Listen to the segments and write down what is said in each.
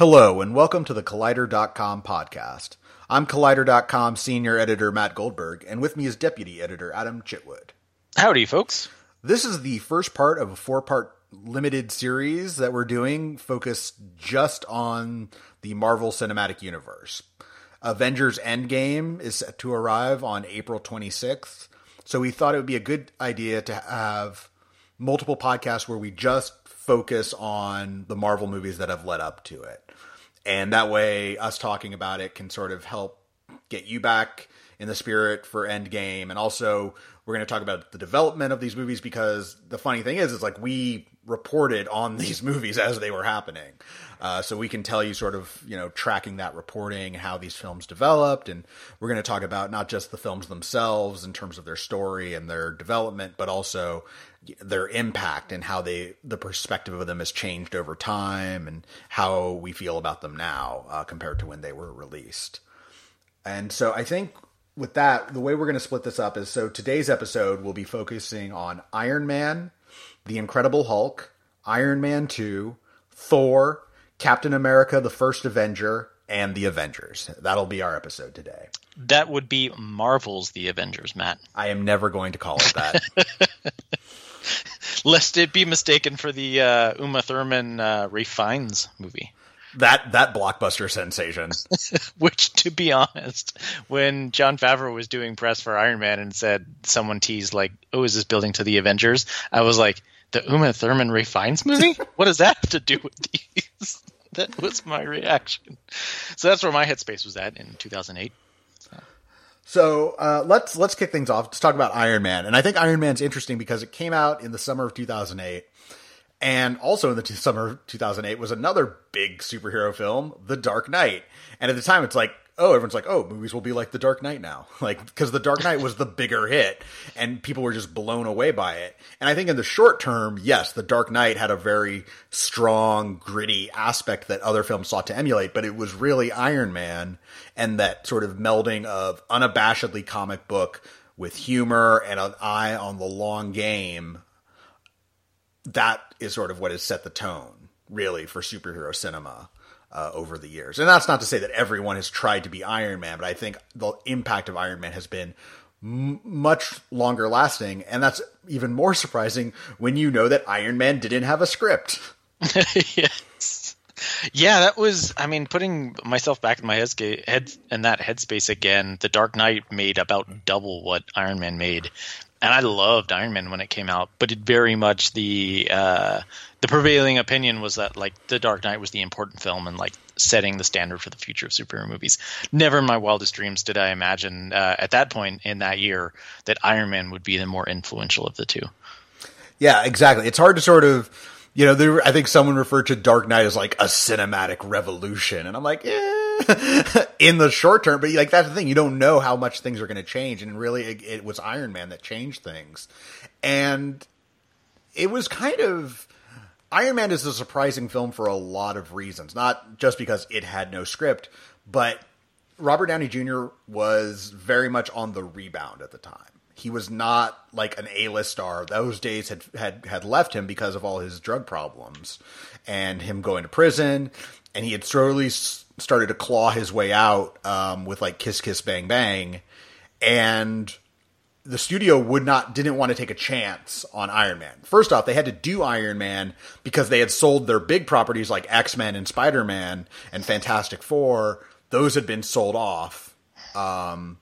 Hello, and welcome to the Collider.com podcast. I'm Collider.com senior editor Matt Goldberg, and with me is deputy editor Adam Chitwood. Howdy, folks. This is the first part of a four part limited series that we're doing focused just on the Marvel Cinematic Universe. Avengers Endgame is set to arrive on April 26th, so we thought it would be a good idea to have multiple podcasts where we just focus on the Marvel movies that have led up to it. And that way, us talking about it can sort of help get you back in the spirit for Endgame. And also, we're going to talk about the development of these movies because the funny thing is, is like we reported on these movies as they were happening. Uh, so we can tell you sort of, you know, tracking that reporting how these films developed. And we're going to talk about not just the films themselves in terms of their story and their development, but also their impact and how they, the perspective of them has changed over time and how we feel about them now uh, compared to when they were released. And so I think with that, the way we're going to split this up is so today's episode will be focusing on Iron Man, The Incredible Hulk, Iron Man 2, Thor, Captain America, the First Avenger, and the Avengers. That'll be our episode today. That would be Marvel's The Avengers, Matt. I am never going to call it that. Lest it be mistaken for the uh, Uma Thurman uh, Ralph Fiennes movie. That that blockbuster sensation. Which, to be honest, when Jon Favreau was doing press for Iron Man and said someone teased like, "Oh, is this building to the Avengers?" I was like, "The Uma Thurman Ralph Fiennes movie? what does that have to do with these?" that was my reaction. So that's where my headspace was at in 2008. So uh, let's let's kick things off. Let's talk about Iron Man, and I think Iron Man's interesting because it came out in the summer of 2008, and also in the t- summer of 2008 was another big superhero film, The Dark Knight. And at the time, it's like, oh, everyone's like, oh, movies will be like The Dark Knight now, like because The Dark Knight was the bigger hit, and people were just blown away by it. And I think in the short term, yes, The Dark Knight had a very strong, gritty aspect that other films sought to emulate, but it was really Iron Man and that sort of melding of unabashedly comic book with humor and an eye on the long game. That is sort of what has set the tone, really, for superhero cinema uh, over the years. And that's not to say that everyone has tried to be Iron Man, but I think the impact of Iron Man has been much longer lasting. And that's even more surprising when you know that Iron Man didn't have a script. yes. Yeah, that was. I mean, putting myself back in my head, head in that headspace again. The Dark Knight made about double what Iron Man made, and I loved Iron Man when it came out. But it very much the uh, the prevailing opinion was that like The Dark Knight was the important film and like setting the standard for the future of superhero movies. Never in my wildest dreams did I imagine uh, at that point in that year that Iron Man would be the more influential of the two. Yeah, exactly. It's hard to sort of you know, there, I think someone referred to Dark Knight as like a cinematic revolution, and I'm like, eh, in the short term, but like that's the thing, you don't know how much things are going to change, and really, it, it was Iron Man that changed things, and it was kind of Iron Man is a surprising film for a lot of reasons, not just because it had no script, but Robert Downey Jr. was very much on the rebound at the time he was not like an A-list star. Those days had had had left him because of all his drug problems and him going to prison. And he had slowly started to claw his way out um, with like Kiss Kiss Bang Bang, and the studio would not didn't want to take a chance on Iron Man. First off, they had to do Iron Man because they had sold their big properties like X Men and Spider Man and Fantastic Four. Those had been sold off. Um,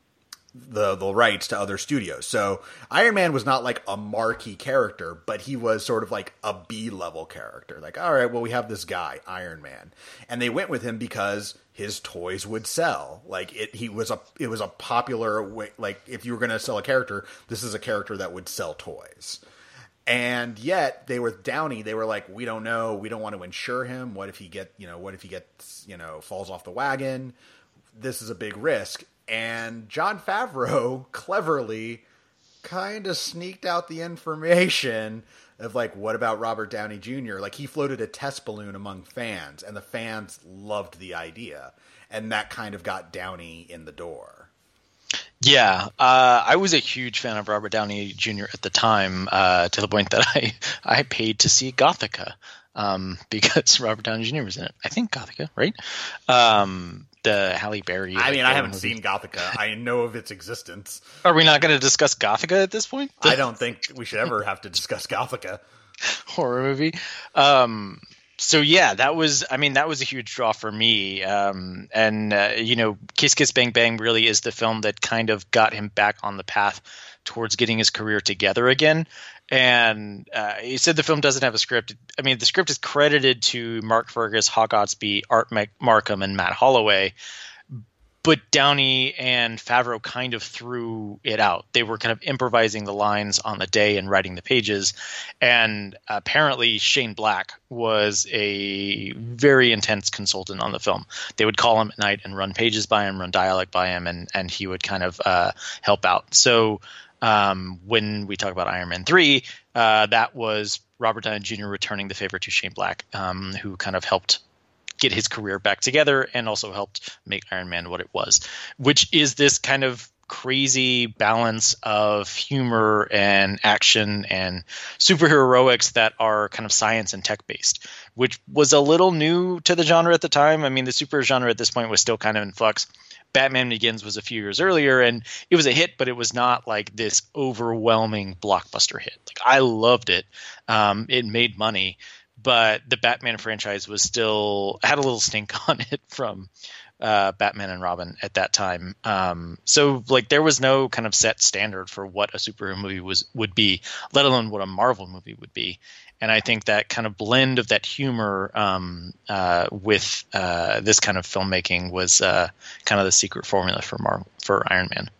the the rights to other studios. So Iron Man was not like a marquee character, but he was sort of like a B level character. Like, all right, well, we have this guy, Iron Man, and they went with him because his toys would sell. Like it, he was a it was a popular way. Like if you were going to sell a character, this is a character that would sell toys. And yet they were Downey. They were like, we don't know. We don't want to insure him. What if he get you know? What if he gets you know falls off the wagon? This is a big risk and Jon Favreau cleverly kind of sneaked out the information of like what about Robert Downey Jr. Like he floated a test balloon among fans and the fans loved the idea and that kind of got Downey in the door. Yeah, uh, I was a huge fan of Robert Downey Jr. at the time, uh, to the point that I I paid to see Gothika um, because Robert Downey Jr. was in it. I think Gothika, right? Um, the Halle Berry. I mean, I haven't seen Gothika. I know of its existence. Are we not going to discuss Gothika at this point? I don't think we should ever have to discuss Gothika. horror movie. Um, so yeah, that was I mean that was a huge draw for me. Um, and uh, you know, Kiss Kiss Bang Bang really is the film that kind of got him back on the path towards getting his career together again. And uh, he said the film doesn't have a script. I mean, the script is credited to Mark Fergus, Hawk Ostby, Art Mac- Marcum, and Matt Holloway but Downey and Favreau kind of threw it out. They were kind of improvising the lines on the day and writing the pages. And apparently, Shane Black was a very intense consultant on the film. They would call him at night and run pages by him, run dialogue by him, and, and he would kind of uh, help out. So um, when we talk about Iron Man 3, uh, that was Robert Downey Jr. returning the favor to Shane Black, um, who kind of helped get his career back together and also helped make Iron Man what it was, which is this kind of crazy balance of humor and action and superheroics that are kind of science and tech based, which was a little new to the genre at the time. I mean, the super genre at this point was still kind of in flux. Batman Begins was a few years earlier and it was a hit, but it was not like this overwhelming blockbuster hit. Like I loved it. Um, it made money, but the Batman franchise was still had a little stink on it from uh, Batman and Robin at that time. Um, so like there was no kind of set standard for what a superhero movie was would be, let alone what a Marvel movie would be. And I think that kind of blend of that humor um, uh, with uh, this kind of filmmaking was uh, kind of the secret formula for Marvel for Iron Man.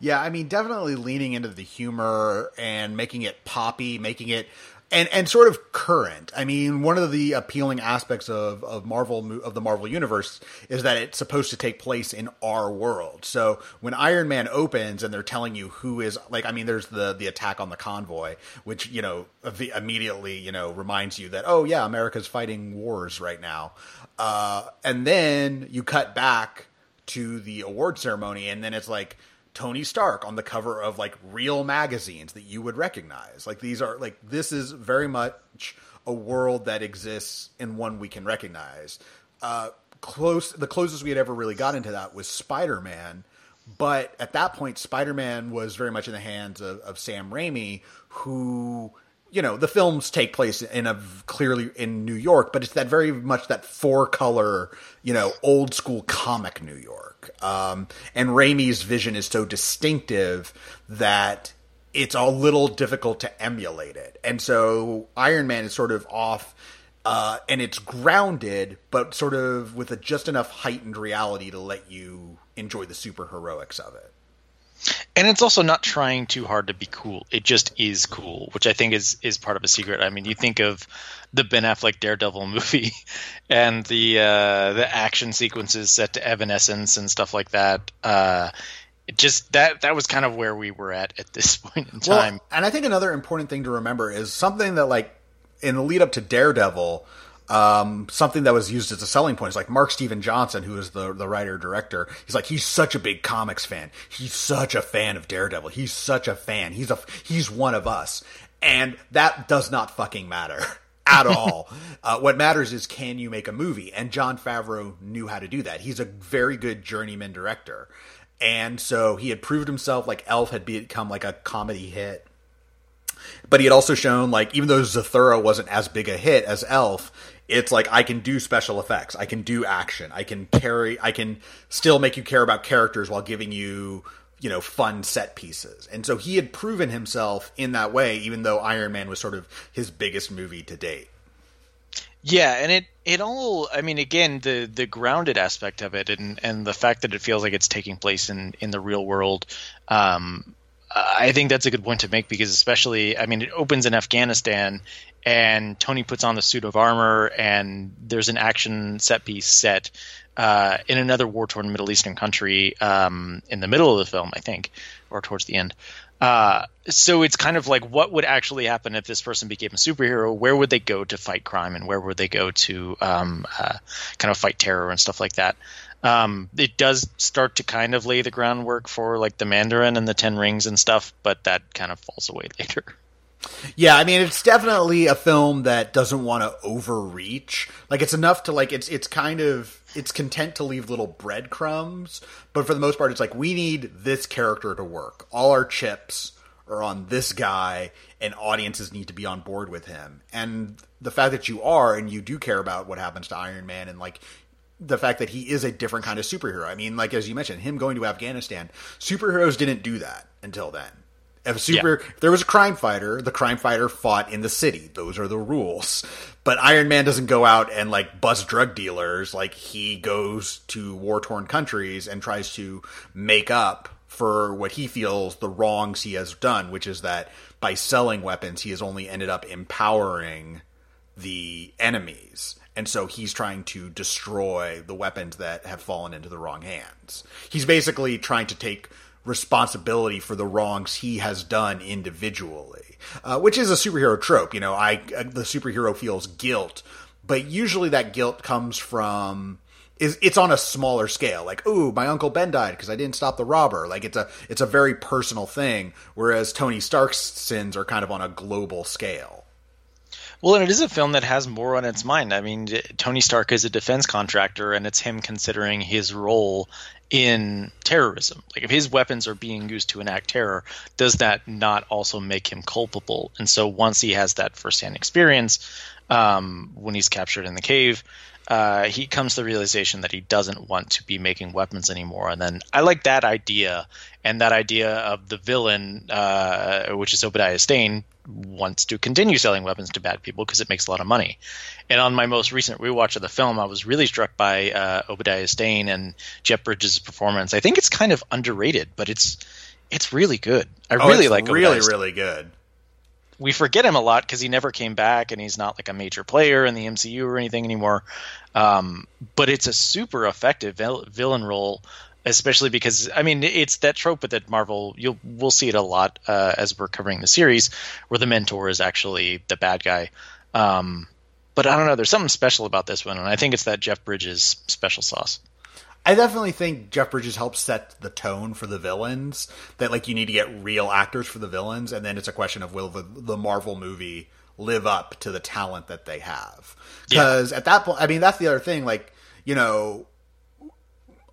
Yeah, I mean, definitely leaning into the humor and making it poppy, making it and and sort of current. I mean, one of the appealing aspects of of Marvel of the Marvel universe is that it's supposed to take place in our world. So when Iron Man opens and they're telling you who is like, I mean, there's the the attack on the convoy, which you know immediately you know reminds you that oh yeah, America's fighting wars right now, uh, and then you cut back to the award ceremony, and then it's like Tony Stark on the cover of like real magazines that you would recognize. Like these are like this is very much a world that exists and one we can recognize. Uh, close the closest we had ever really got into that was Spider Man, but at that point, Spider Man was very much in the hands of, of Sam Raimi, who you know the films take place in a clearly in New York, but it's that very much that four color, you know, old school comic New York. Um, and Raimi's vision is so distinctive that it's a little difficult to emulate it. And so Iron Man is sort of off. Uh, and it's grounded, but sort of with a just enough heightened reality to let you enjoy the super heroics of it and it's also not trying too hard to be cool. It just is cool, which I think is is part of a secret. I mean, you think of the Ben Affleck Daredevil movie and the uh, the action sequences set to Evanescence and stuff like that. Uh, just that that was kind of where we were at at this point in time. Well, and I think another important thing to remember is something that like in the lead up to Daredevil um, something that was used as a selling point is like Mark Steven Johnson, who is the the writer director. He's like he's such a big comics fan. He's such a fan of Daredevil. He's such a fan. He's a he's one of us, and that does not fucking matter at all. uh, what matters is can you make a movie? And Jon Favreau knew how to do that. He's a very good journeyman director, and so he had proved himself. Like Elf had become like a comedy hit but he had also shown like even though Zathura wasn't as big a hit as Elf, it's like I can do special effects, I can do action, I can carry, I can still make you care about characters while giving you you know fun set pieces. And so he had proven himself in that way, even though Iron Man was sort of his biggest movie to date. Yeah, and it it all I mean again the the grounded aspect of it and and the fact that it feels like it's taking place in in the real world um I think that's a good point to make because especially I mean it opens in Afghanistan and Tony puts on the suit of armor, and there's an action set piece set uh, in another war torn Middle Eastern country um, in the middle of the film, I think, or towards the end. Uh, so it's kind of like what would actually happen if this person became a superhero? Where would they go to fight crime, and where would they go to um, uh, kind of fight terror and stuff like that? Um, it does start to kind of lay the groundwork for like the Mandarin and the Ten Rings and stuff, but that kind of falls away later. Yeah, I mean it's definitely a film that doesn't want to overreach. Like it's enough to like it's it's kind of it's content to leave little breadcrumbs, but for the most part it's like we need this character to work. All our chips are on this guy and audiences need to be on board with him. And the fact that you are and you do care about what happens to Iron Man and like the fact that he is a different kind of superhero. I mean, like as you mentioned, him going to Afghanistan, superheroes didn't do that until then. If super, yeah. if there was a crime fighter, the crime fighter fought in the city. Those are the rules. But Iron Man doesn't go out and like bust drug dealers. Like he goes to war torn countries and tries to make up for what he feels the wrongs he has done, which is that by selling weapons, he has only ended up empowering the enemies. And so he's trying to destroy the weapons that have fallen into the wrong hands. He's basically trying to take responsibility for the wrongs he has done individually, uh, which is a superhero trope. You know, I the superhero feels guilt, but usually that guilt comes from is it's on a smaller scale. Like, ooh, my uncle Ben died because I didn't stop the robber. Like it's a it's a very personal thing, whereas Tony Stark's sins are kind of on a global scale. Well, and it is a film that has more on its mind. I mean, Tony Stark is a defense contractor, and it's him considering his role in terrorism. Like if his weapons are being used to enact terror, does that not also make him culpable? And so once he has that firsthand experience, um, when he's captured in the cave, uh, he comes to the realization that he doesn't want to be making weapons anymore. And then I like that idea, and that idea of the villain, uh, which is Obadiah Stane, wants to continue selling weapons to bad people because it makes a lot of money. And on my most recent rewatch of the film, I was really struck by uh, Obadiah Stane and Jeff Bridges' performance. I think it's kind of underrated, but it's it's really good. I oh, really like it. really really good we forget him a lot because he never came back and he's not like a major player in the MCU or anything anymore. Um, but it's a super effective vil- villain role, especially because I mean it's that trope with that Marvel you'll we'll see it a lot uh, as we're covering the series where the mentor is actually the bad guy. Um, but I don't know. There's something special about this one, and I think it's that Jeff Bridges special sauce. I definitely think Jeff Bridges helps set the tone for the villains. That like you need to get real actors for the villains, and then it's a question of will the the Marvel movie live up to the talent that they have? Because yeah. at that point, I mean, that's the other thing. Like you know,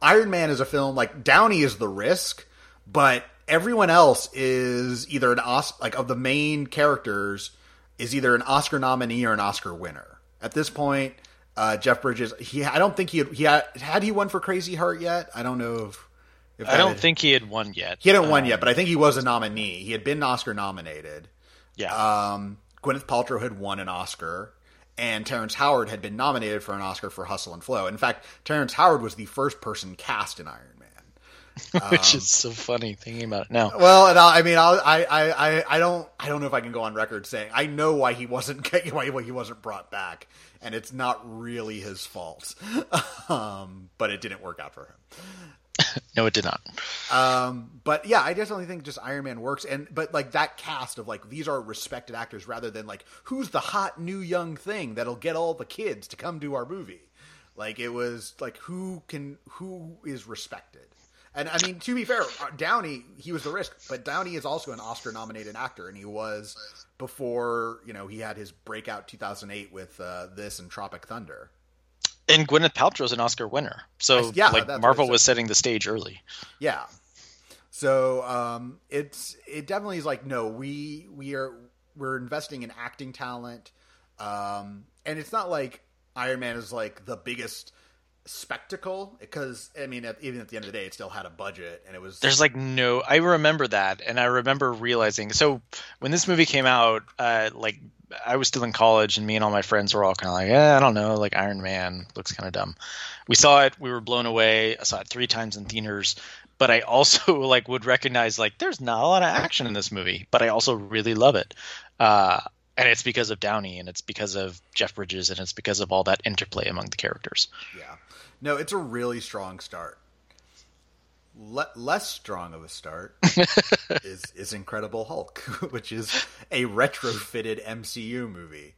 Iron Man is a film like Downey is the risk, but everyone else is either an Oscar like of the main characters is either an Oscar nominee or an Oscar winner. At this point, uh, Jeff Bridges. He, I don't think he had, he had, had he won for Crazy Heart yet. I don't know if. if I don't had, think he had won yet. He hadn't um, won yet, but I think he was a nominee. He had been Oscar nominated. Yeah. Um, Gwyneth Paltrow had won an Oscar, and Terrence Howard had been nominated for an Oscar for Hustle and Flow. In fact, Terrence Howard was the first person cast in Iron Man. Which um, is so funny thinking about it now. Well, and I, I mean, I'll, I, I, I don't, I don't know if I can go on record saying I know why he wasn't, why he wasn't brought back and it's not really his fault. um, but it didn't work out for him. no, it did not. Um, but yeah, I definitely think just Iron Man works, and but like that cast of like these are respected actors rather than like who's the hot new young thing that'll get all the kids to come to our movie. Like it was like who can who is respected. And I mean, to be fair, uh, Downey he was the risk, but Downey is also an Oscar-nominated actor, and he was before you know he had his breakout 2008 with uh, this and Tropic Thunder. And Gwyneth Paltrow's an Oscar winner, so yeah, like Marvel was setting the stage early. Yeah, so um, it's it definitely is like no, we we are we're investing in acting talent, um, and it's not like Iron Man is like the biggest spectacle because I mean, at, even at the end of the day, it still had a budget, and it was. There's like no. I remember that, and I remember realizing. So when this movie came out, uh, like I was still in college, and me and all my friends were all kind of like, "Yeah, I don't know, like Iron Man looks kind of dumb." We saw it, we were blown away. I saw it three times in theaters, but I also like would recognize like there's not a lot of action in this movie, but I also really love it. Uh, and it's because of Downey, and it's because of Jeff Bridges, and it's because of all that interplay among the characters. Yeah, no, it's a really strong start. Le- less strong of a start is is Incredible Hulk, which is a retrofitted MCU movie.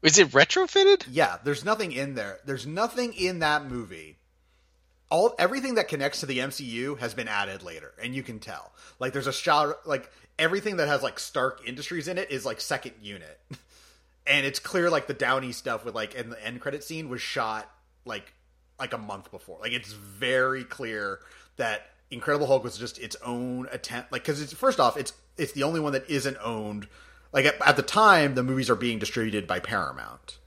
Is it retrofitted? Yeah, there's nothing in there. There's nothing in that movie all everything that connects to the MCU has been added later, and you can tell. Like there's a shot like everything that has like Stark Industries in it is like second unit. and it's clear like the Downey stuff with like in the end credit scene was shot like like a month before. Like it's very clear that Incredible Hulk was just its own attempt. Like because it's first off, it's it's the only one that isn't owned. Like at, at the time, the movies are being distributed by Paramount.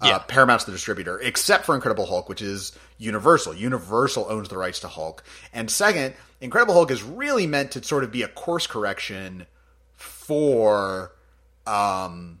Uh, yeah. Uh, Paramount's the distributor, except for Incredible Hulk, which is Universal. Universal owns the rights to Hulk. And second, Incredible Hulk is really meant to sort of be a course correction for um,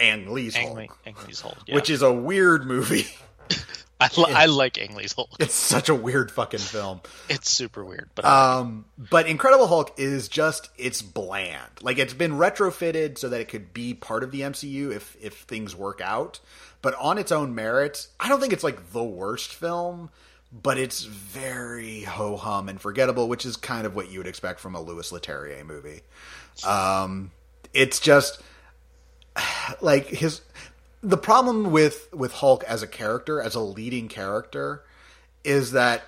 Ang Lee's Ang, Hulk, Ang Lee's Hulk yeah. which is a weird movie. I, li- I like Ang Lee's Hulk. It's such a weird fucking film. It's super weird, but um, but Incredible Hulk is just it's bland. Like it's been retrofitted so that it could be part of the MCU if if things work out. But on its own merits, I don't think it's like the worst film, but it's very ho hum and forgettable, which is kind of what you would expect from a Louis Leterrier movie. Um, it's just like his the problem with with Hulk as a character, as a leading character, is that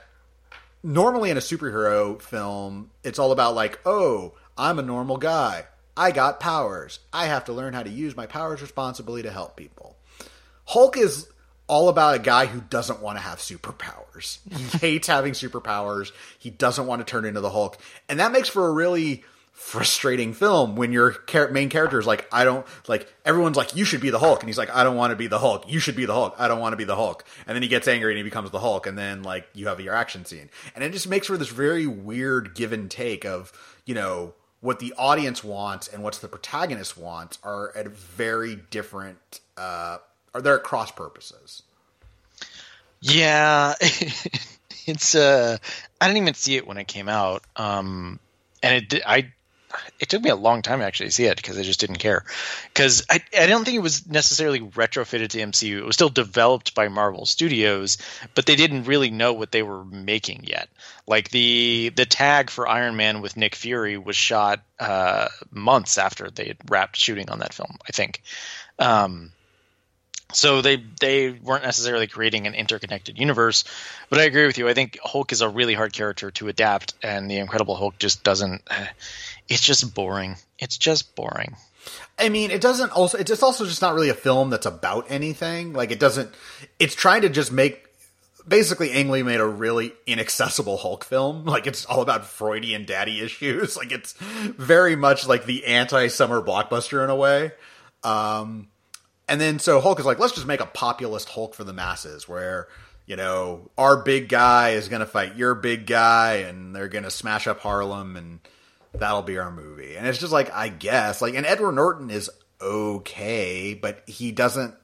normally in a superhero film, it's all about like, oh, I'm a normal guy. I got powers. I have to learn how to use my powers responsibly to help people. Hulk is all about a guy who doesn't want to have superpowers. He hates having superpowers. He doesn't want to turn into the Hulk. And that makes for a really frustrating film when your main character is like, I don't like everyone's like, you should be the Hulk, and he's like, I don't want to be the Hulk. You should be the Hulk. I don't want to be the Hulk. And then he gets angry and he becomes the Hulk, and then like you have your action scene, and it just makes for this very weird give and take of you know what the audience wants and what the protagonist wants are at very different. uh Are they're at cross purposes? Yeah, it's uh, I didn't even see it when it came out. Um, and it I it took me a long time actually to see it because I just didn't care. Because I, I don't think it was necessarily retrofitted to MCU. It was still developed by Marvel Studios, but they didn't really know what they were making yet. Like the the tag for Iron Man with Nick Fury was shot uh, months after they had wrapped shooting on that film. I think. Um, so they they weren't necessarily creating an interconnected universe, but I agree with you. I think Hulk is a really hard character to adapt, and the Incredible Hulk just doesn't it's just boring. It's just boring. I mean, it doesn't also. It's also just not really a film that's about anything. Like it doesn't. It's trying to just make. Basically, Ang Lee made a really inaccessible Hulk film. Like it's all about Freudian daddy issues. Like it's very much like the anti-summer blockbuster in a way. Um, and then so Hulk is like, let's just make a populist Hulk for the masses, where you know our big guy is going to fight your big guy, and they're going to smash up Harlem and that'll be our movie. And it's just like, I guess, like, and Edward Norton is okay, but he doesn't,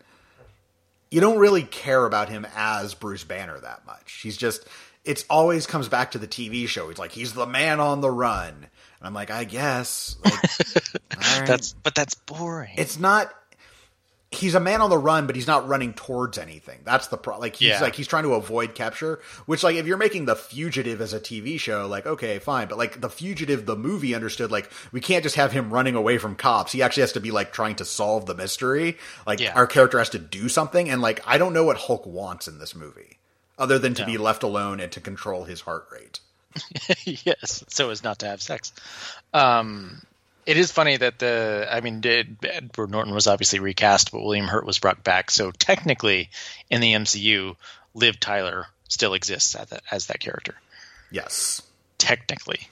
you don't really care about him as Bruce Banner that much. He's just, it's always comes back to the TV show. He's like, he's the man on the run. And I'm like, I guess. Like, right. That's, but that's boring. It's not, he's a man on the run, but he's not running towards anything. That's the problem. Like he's yeah. like he's trying to avoid capture. Which like if you're making the fugitive as a TV show, like okay, fine. But like the fugitive, the movie understood like we can't just have him running away from cops. He actually has to be like trying to solve the mystery. Like yeah. our character has to do something. And like I don't know what Hulk wants in this movie, other than to no. be left alone and to control his heart rate. yes, so as not to have sex. Um, it is funny that the I mean Edward Norton was obviously recast, but William Hurt was brought back. So technically, in the MCU, Liv Tyler still exists as that, as that character. Yes, technically,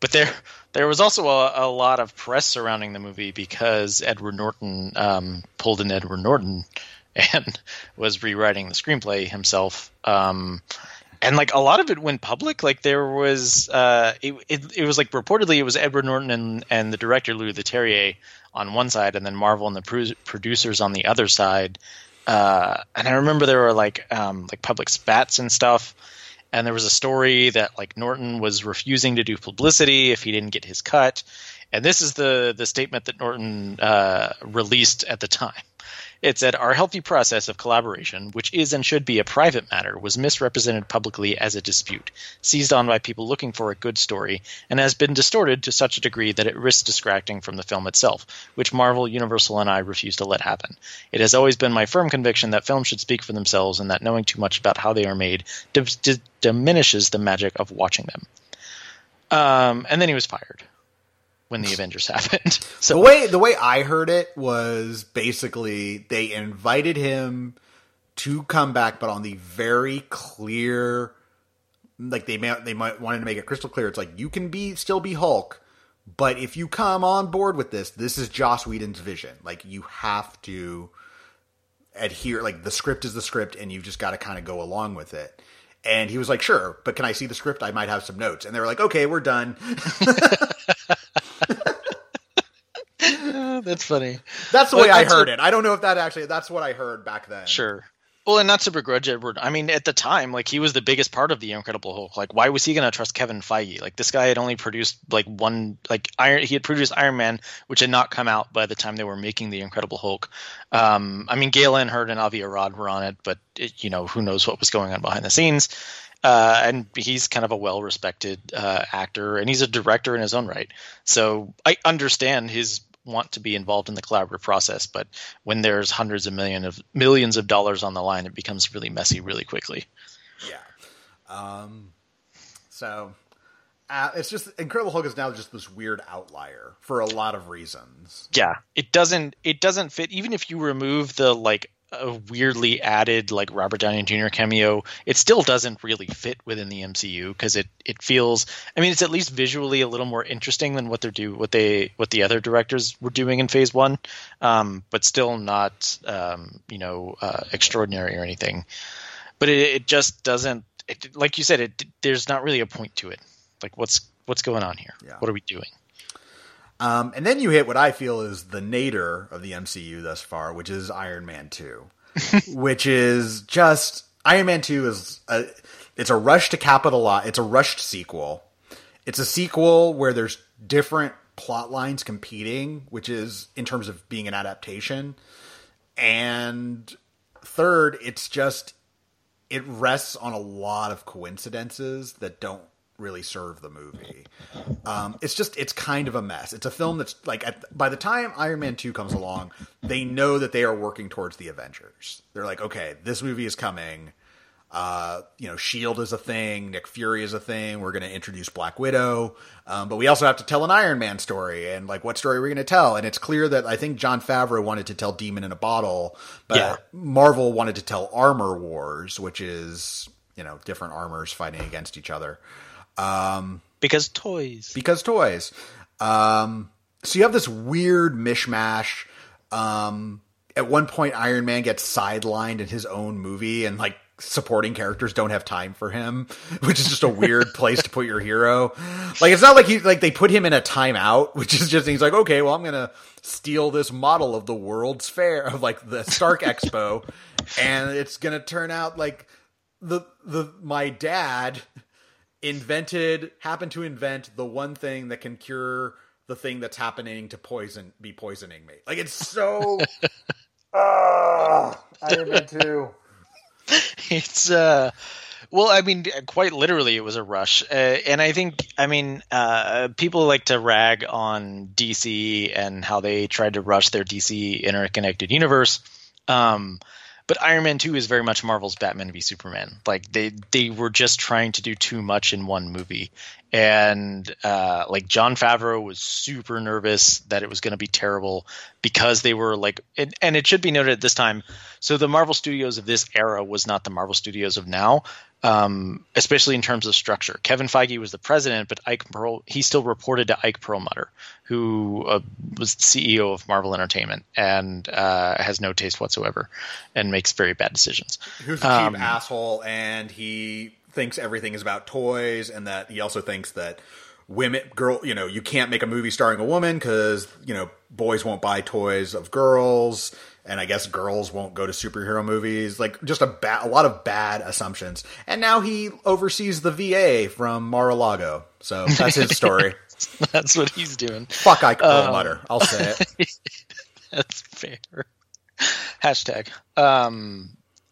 but there there was also a, a lot of press surrounding the movie because Edward Norton um, pulled in Edward Norton and was rewriting the screenplay himself. Um, and like a lot of it went public. Like there was, uh, it, it, it was like reportedly it was Edward Norton and and the director Louis Leterrier on one side, and then Marvel and the pro- producers on the other side. Uh, and I remember there were like um, like public spats and stuff. And there was a story that like Norton was refusing to do publicity if he didn't get his cut. And this is the the statement that Norton uh, released at the time. It said, Our healthy process of collaboration, which is and should be a private matter, was misrepresented publicly as a dispute, seized on by people looking for a good story, and has been distorted to such a degree that it risks distracting from the film itself, which Marvel, Universal, and I refuse to let happen. It has always been my firm conviction that films should speak for themselves and that knowing too much about how they are made d- d- diminishes the magic of watching them. Um, and then he was fired when the Avengers happened. So the way the way I heard it was basically they invited him to come back, but on the very clear, like they may, they might wanted to make it crystal clear. It's like you can be still be Hulk, but if you come on board with this, this is Joss Whedon's vision. Like you have to adhere. Like the script is the script, and you've just got to kind of go along with it. And he was like, "Sure, but can I see the script? I might have some notes." And they were like, "Okay, we're done." that's funny. That's the way I heard a- it. I don't know if that actually. That's what I heard back then. Sure. Well, and not to begrudge Edward. I mean, at the time, like he was the biggest part of the Incredible Hulk. Like, why was he going to trust Kevin Feige? Like, this guy had only produced like one, like Iron. He had produced Iron Man, which had not come out by the time they were making the Incredible Hulk. Um, I mean, Gale Anne Hurd and Avi Arad were on it, but it, you know, who knows what was going on behind the scenes. Uh, and he's kind of a well-respected uh, actor, and he's a director in his own right. So I understand his want to be involved in the collaborative process, but when there's hundreds of million of millions of dollars on the line, it becomes really messy really quickly. Yeah. Um. So, uh, it's just Incredible Hulk is now just this weird outlier for a lot of reasons. Yeah, it doesn't it doesn't fit. Even if you remove the like a weirdly added like Robert Downey Jr. cameo, it still doesn't really fit within the MCU because it it feels. I mean, it's at least visually a little more interesting than what they're do what they what the other directors were doing in Phase One, um, but still not um, you know uh, extraordinary or anything. But it, it just doesn't. It, like you said, it there's not really a point to it. Like what's what's going on here? Yeah. What are we doing? Um, and then you hit what I feel is the nadir of the MCU thus far, which is Iron Man Two, which is just Iron Man Two is a, it's a rush to capitalize. It's a rushed sequel. It's a sequel where there's different plot lines competing, which is in terms of being an adaptation. And third, it's just it rests on a lot of coincidences that don't really serve the movie. Um, it's just it's kind of a mess. It's a film that's like at, by the time Iron Man two comes along, they know that they are working towards the Avengers. They're like, okay, this movie is coming. Uh, you know, Shield is a thing. Nick Fury is a thing. We're going to introduce Black Widow, um, but we also have to tell an Iron Man story. And like, what story are we going to tell? And it's clear that I think Jon Favreau wanted to tell Demon in a Bottle, but Yeah. Marvel wanted to tell Armor Wars, which is you know different armors fighting against each other Because toys. because toys. Um, so you have this weird mishmash. Um, at one point, Iron Man gets sidelined in his own movie, and like supporting characters don't have time for him, which is just a weird place to put your hero. Like it's not like he like they put him in a timeout, which is just he's like, okay, well, I'm gonna steal this model of the World's Fair of like the Stark Expo, and it's gonna turn out like the the my dad invented happened to invent the one thing that can cure the thing that's happening to poison be poisoning me. Like it's so Ah, Iron Man 2. it's uh well i mean quite literally it was a rush uh, and i think i mean uh people like to rag on dc and how they tried to rush their dc interconnected universe um but Iron Man 2 is very much Marvel's Batman v Superman. Like they they were just trying to do too much in one movie. And uh, like Jon Favreau was super nervous that it was going to be terrible because they were like and, and it should be noted at this time so the Marvel Studios of this era was not the Marvel Studios of now. Um, especially in terms of structure. Kevin Feige was the president, but Ike Perl he still reported to Ike Perlmutter, who uh, was the CEO of Marvel Entertainment and uh, has no taste whatsoever and makes very bad decisions. Who's a cheap Um, asshole and he thinks everything is about toys and that he also thinks that women girl you know you can't make a movie starring a woman because you know boys won't buy toys of girls and i guess girls won't go to superhero movies like just a ba- a lot of bad assumptions and now he oversees the va from mar-a-lago so that's his story That's what he's doing. fuck ike perlmutter i'll say it That's fair. Hashtag. Um,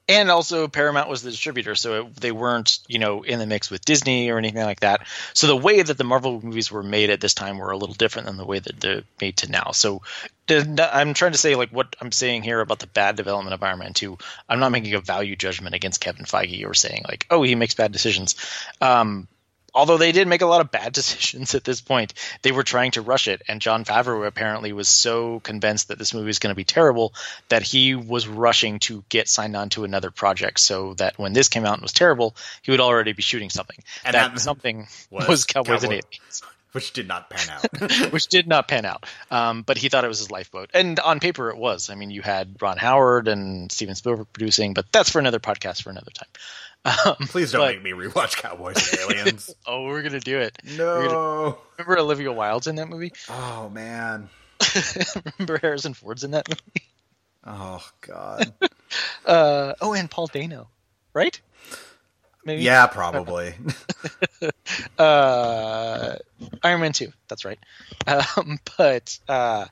and also Paramount was the distributor, so it, they weren't, you know, in the mix with Disney or anything like that. So the way that the Marvel movies were made at this time were a little different than the way that they're made to now. So I'm trying to say, like, what I'm saying here about the bad development of Iron Man 2, I'm not making a value judgment against Kevin Feige or saying, like, oh, he makes bad decisions. Um, although they did make a lot of bad decisions at this point, they were trying to rush it. And Jon Favreau apparently was so convinced that this movie was going to be terrible that he was rushing to get signed on to another project so that when this came out and was terrible, he would already be shooting something. And that, that something was, was Cowboys Cowboy. and Aliens. Which did not pan out. which did not pan out. Um, but he thought it was his lifeboat. And on paper, it was. I mean, you had Ron Howard and Steven Spielberg producing, but that's for another podcast for another time. Um, Please don't but, make me rewatch Cowboys and Aliens. oh, we're gonna do it. No. Gonna, remember Olivia Wilde's in that movie? Oh man. remember Harrison Ford's in that movie? Oh god. uh, oh, and Paul Dano, right? Maybe. Yeah, probably. uh, Iron Man two. That's right. Um, but uh,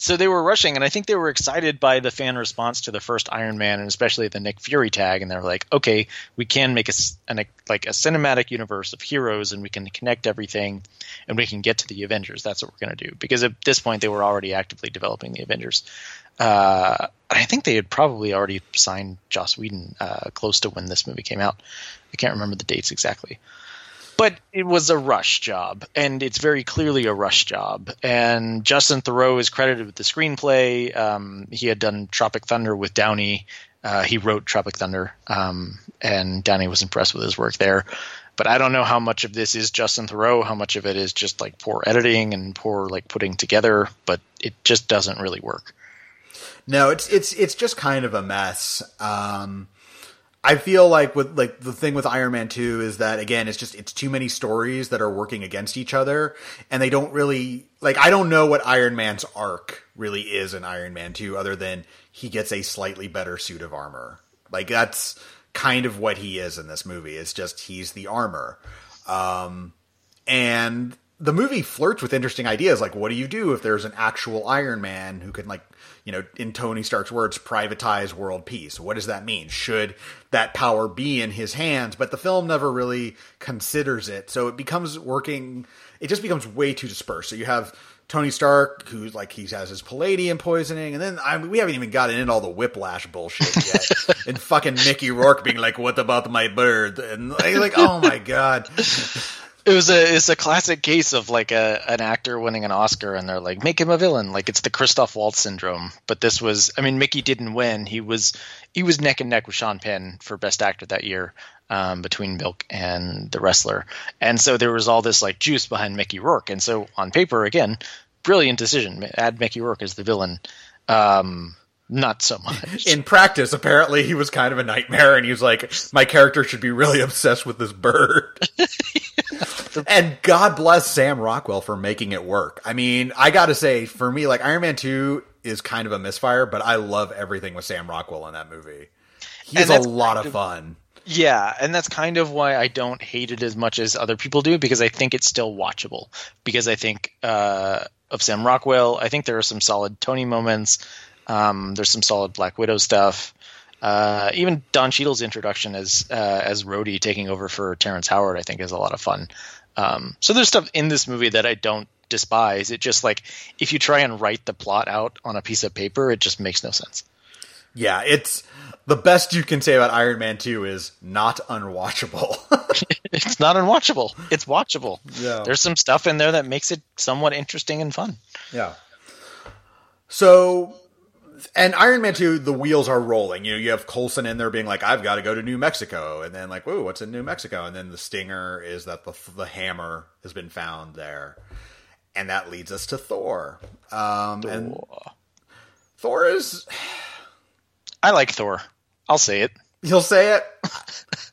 so they were rushing, and I think they were excited by the fan response to the first Iron Man, and especially the Nick Fury tag. And they're like, okay, we can make a an, like a cinematic universe of heroes, and we can connect everything, and we can get to the Avengers. That's what we're going to do. Because at this point, they were already actively developing the Avengers. Uh, I think they had probably already signed Joss Whedon uh, close to when this movie came out. I can't remember the dates exactly but it was a rush job, and it's very clearly a rush job. And Justin Theroux is credited with the screenplay. Um, he had done Tropic Thunder with Downey. Uh, he wrote Tropic Thunder, um, and Downey was impressed with his work there. But I don't know how much of this is Justin Theroux, how much of it is just like poor editing and poor like putting together. But it just doesn't really work. No, it's it's it's just kind of a mess. Um, I feel like with like the thing with Iron Man 2 is that again it's just it's too many stories that are working against each other and they don't really like I don't know what Iron Man's arc really is in Iron Man 2 other than he gets a slightly better suit of armor. Like that's kind of what he is in this movie. It's just he's the armor. Um and the movie flirts with interesting ideas like what do you do if there's an actual Iron Man who can like you know, in Tony Stark's words, privatize world peace. What does that mean? Should that power be in his hands? But the film never really considers it. So it becomes working, it just becomes way too dispersed. So you have Tony Stark, who's like he has his palladium poisoning, and then I mean, we haven't even gotten in all the whiplash bullshit yet. and fucking Mickey Rourke being like, "What about my bird?" And like, oh my god. It was a it's a classic case of like a an actor winning an Oscar and they're like make him a villain. Like it's the Christoph Waltz syndrome but this was I mean Mickey didn't win. He was he was neck and neck with Sean Penn for best actor that year um, between Milk and the wrestler. And so there was all this like juice behind Mickey Rourke. And so on paper again brilliant decision. Add Mickey Rourke as the villain. Um, not so much. In practice, apparently he was kind of a nightmare, and he was like, "My character should be really obsessed with this bird." and God bless Sam Rockwell for making it work. I mean, I got to say, for me, like Iron Man Two is kind of a misfire, but I love everything with Sam Rockwell in that movie. He's a lot of, of fun. Yeah, and that's kind of why I don't hate it as much as other people do because I think it's still watchable. Because I think uh, of Sam Rockwell, I think there are some solid Tony moments. Um, there's some solid Black Widow stuff. Uh, even Don Cheadle's introduction as uh, as Rhodey taking over for Terrence Howard, I think, is a lot of fun. Um, so there's stuff in this movie that I don't despise. It just like if you try and write the plot out on a piece of paper, it just makes no sense. Yeah, it's the best you can say about Iron Man 2 is not unwatchable. it's not unwatchable. It's watchable. Yeah. There's some stuff in there that makes it somewhat interesting and fun. Yeah. So and Iron Man 2, the wheels are rolling. You know, you have Coulson in there being like, I've got to go to New Mexico. And then like, whoa, what's in New Mexico? And then the stinger is that the, the hammer has been found there. And that leads us to Thor. Um, Thor. And Thor is... I like Thor. I'll say it. You'll say it?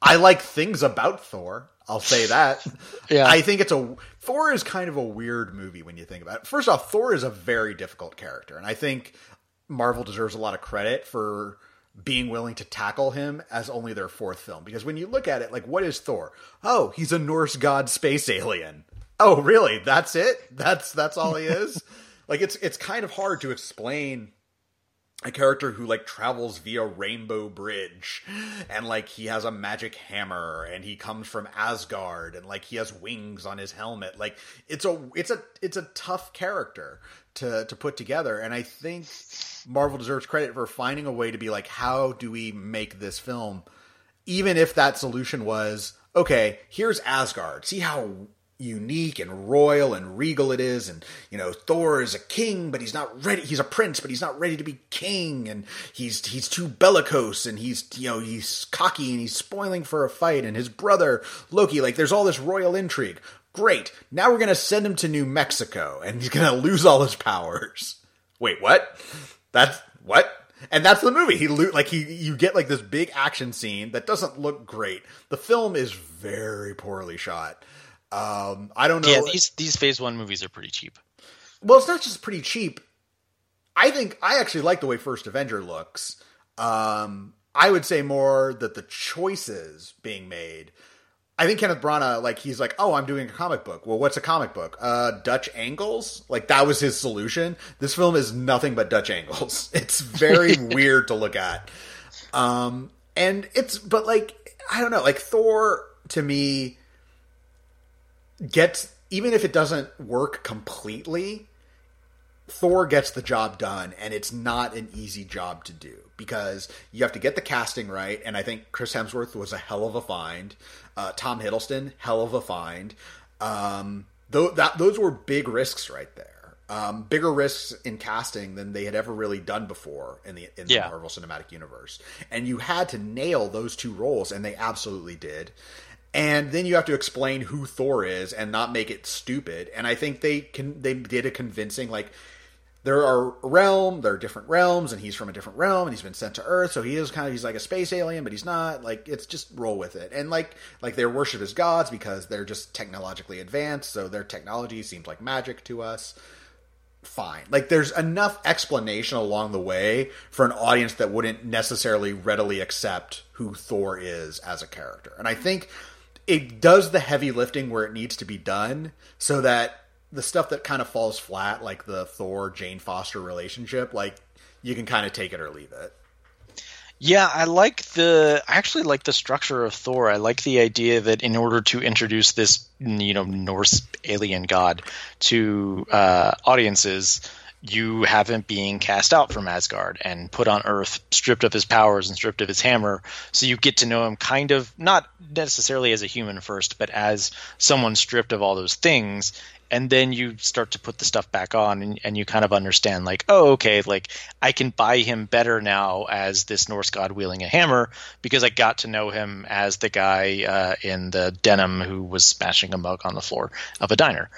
I like things about Thor. I'll say that. yeah. I think it's a Thor is kind of a weird movie when you think about it. First off, Thor is a very difficult character, and I think Marvel deserves a lot of credit for being willing to tackle him as only their fourth film. Because when you look at it, like, what is Thor? Oh, he's a Norse god space alien. Oh, really? That's it? That's that's all he is? like it's it's kind of hard to explain a character who like travels via Rainbow Bridge and like he has a magic hammer and he comes from Asgard and like he has wings on his helmet. Like it's a it's a it's a tough character to to put together and I think Marvel deserves credit for finding a way to be like how do we make this film? Even if that solution was okay here's Asgard. See how unique and royal and regal it is. And you know Thor is a king but he's not ready he's a prince but he's not ready to be king. And he's he's too bellicose and he's you know he's cocky and he's spoiling for a fight. And his brother Loki like there's all this royal intrigue. Great. Now we're going to send him to New Mexico and he's going to lose all his powers. Wait what? That's what? And that's the movie. He lo- like he you get like this big action scene that doesn't look great. The film is very poorly shot. Um, I don't know. Yeah, these these Phase One movies are pretty cheap. Well, it's not just pretty cheap. I think I actually like the way First Avenger looks. Um, I would say more that the choices being made. I think Kenneth Branagh, like he's like, oh, I'm doing a comic book. Well, what's a comic book? Uh, Dutch angles. Like that was his solution. This film is nothing but Dutch angles. It's very weird to look at. Um, and it's, but like, I don't know, like Thor to me gets even if it doesn't work completely, Thor gets the job done, and it's not an easy job to do because you have to get the casting right. And I think Chris Hemsworth was a hell of a find. Uh, Tom Hiddleston, hell of a find. Um, th- that those were big risks right there. Um, bigger risks in casting than they had ever really done before in the in the Yeah. Marvel Cinematic Universe, and you had to nail those two roles, and they absolutely did. And then you have to explain who Thor is and not make it stupid. And I think they can they did a convincing like there are realm, there are different realms, and he's from a different realm, and he's been sent to Earth, so he is kind of he's like a space alien, but he's not. Like it's just roll with it, and like like they worship as gods because they're just technologically advanced, so their technology seems like magic to us. Fine, like there's enough explanation along the way for an audience that wouldn't necessarily readily accept who Thor is as a character, and I think it does the heavy lifting where it needs to be done, so that the stuff that kind of falls flat, like the Thor Jane Foster relationship, like you can kind of take it or leave it. Yeah, I like the. I actually like the structure of Thor. I like the idea that in order to introduce this, you know, Norse alien god to uh, audiences, you have him being cast out from Asgard and put on Earth, stripped of his powers and stripped of his hammer. So you get to know him kind of not necessarily as a human first, but as someone stripped of all those things. And then you start to put the stuff back on, and, and you kind of understand, like, oh, okay, like I can buy him better now as this Norse god wielding a hammer because I got to know him as the guy uh, in the denim who was smashing a mug on the floor of a diner.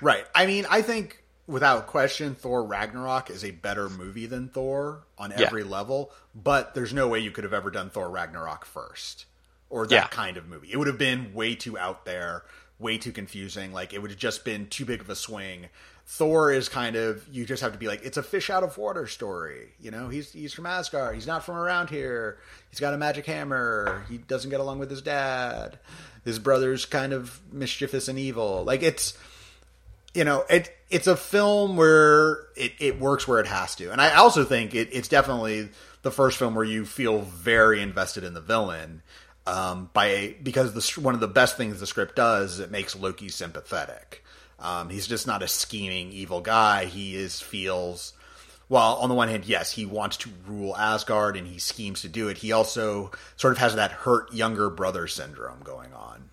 Right. I mean, I think without question, Thor Ragnarok is a better movie than Thor on Yeah. every level, but there's no way you could have ever done Thor Ragnarok first or that Yeah. kind of movie. It would have been way too out there, way too confusing. Like, it would have just been too big of a swing. Thor is kind of you just have to be like it's a fish out of water story. You know, he's he's from Asgard. He's not from around here. He's got a magic hammer. He doesn't get along with his dad. His brother's kind of mischievous and evil. Like it's you know, it it's a film where it, it works where it has to. And I also think it, it's definitely the first film where you feel very invested in the villain. Um, by because the one of the best things the script does is it makes Loki sympathetic. Um, he's just not a scheming evil guy. He is feels well on the one hand, yes, he wants to rule Asgard and he schemes to do it. He also sort of has that hurt younger brother syndrome going on.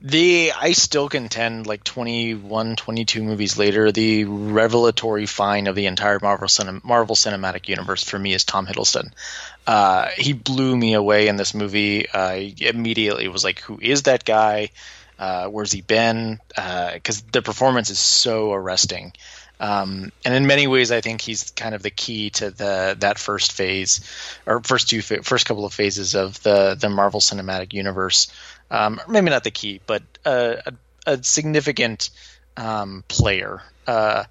The I still contend like 21 22 movies later the revelatory find of the entire Marvel Marvel Cinematic Universe for me is Tom Hiddleston. Uh, he blew me away in this movie. I immediately was like who is that guy? Uh, where's he been? Because the performance is so arresting. Um, and in many ways, I think he's kind of the key to the that first phase, or first two, first couple of phases of the the Marvel Cinematic Universe. Um, maybe not the key, but a, a significant um, player, uh,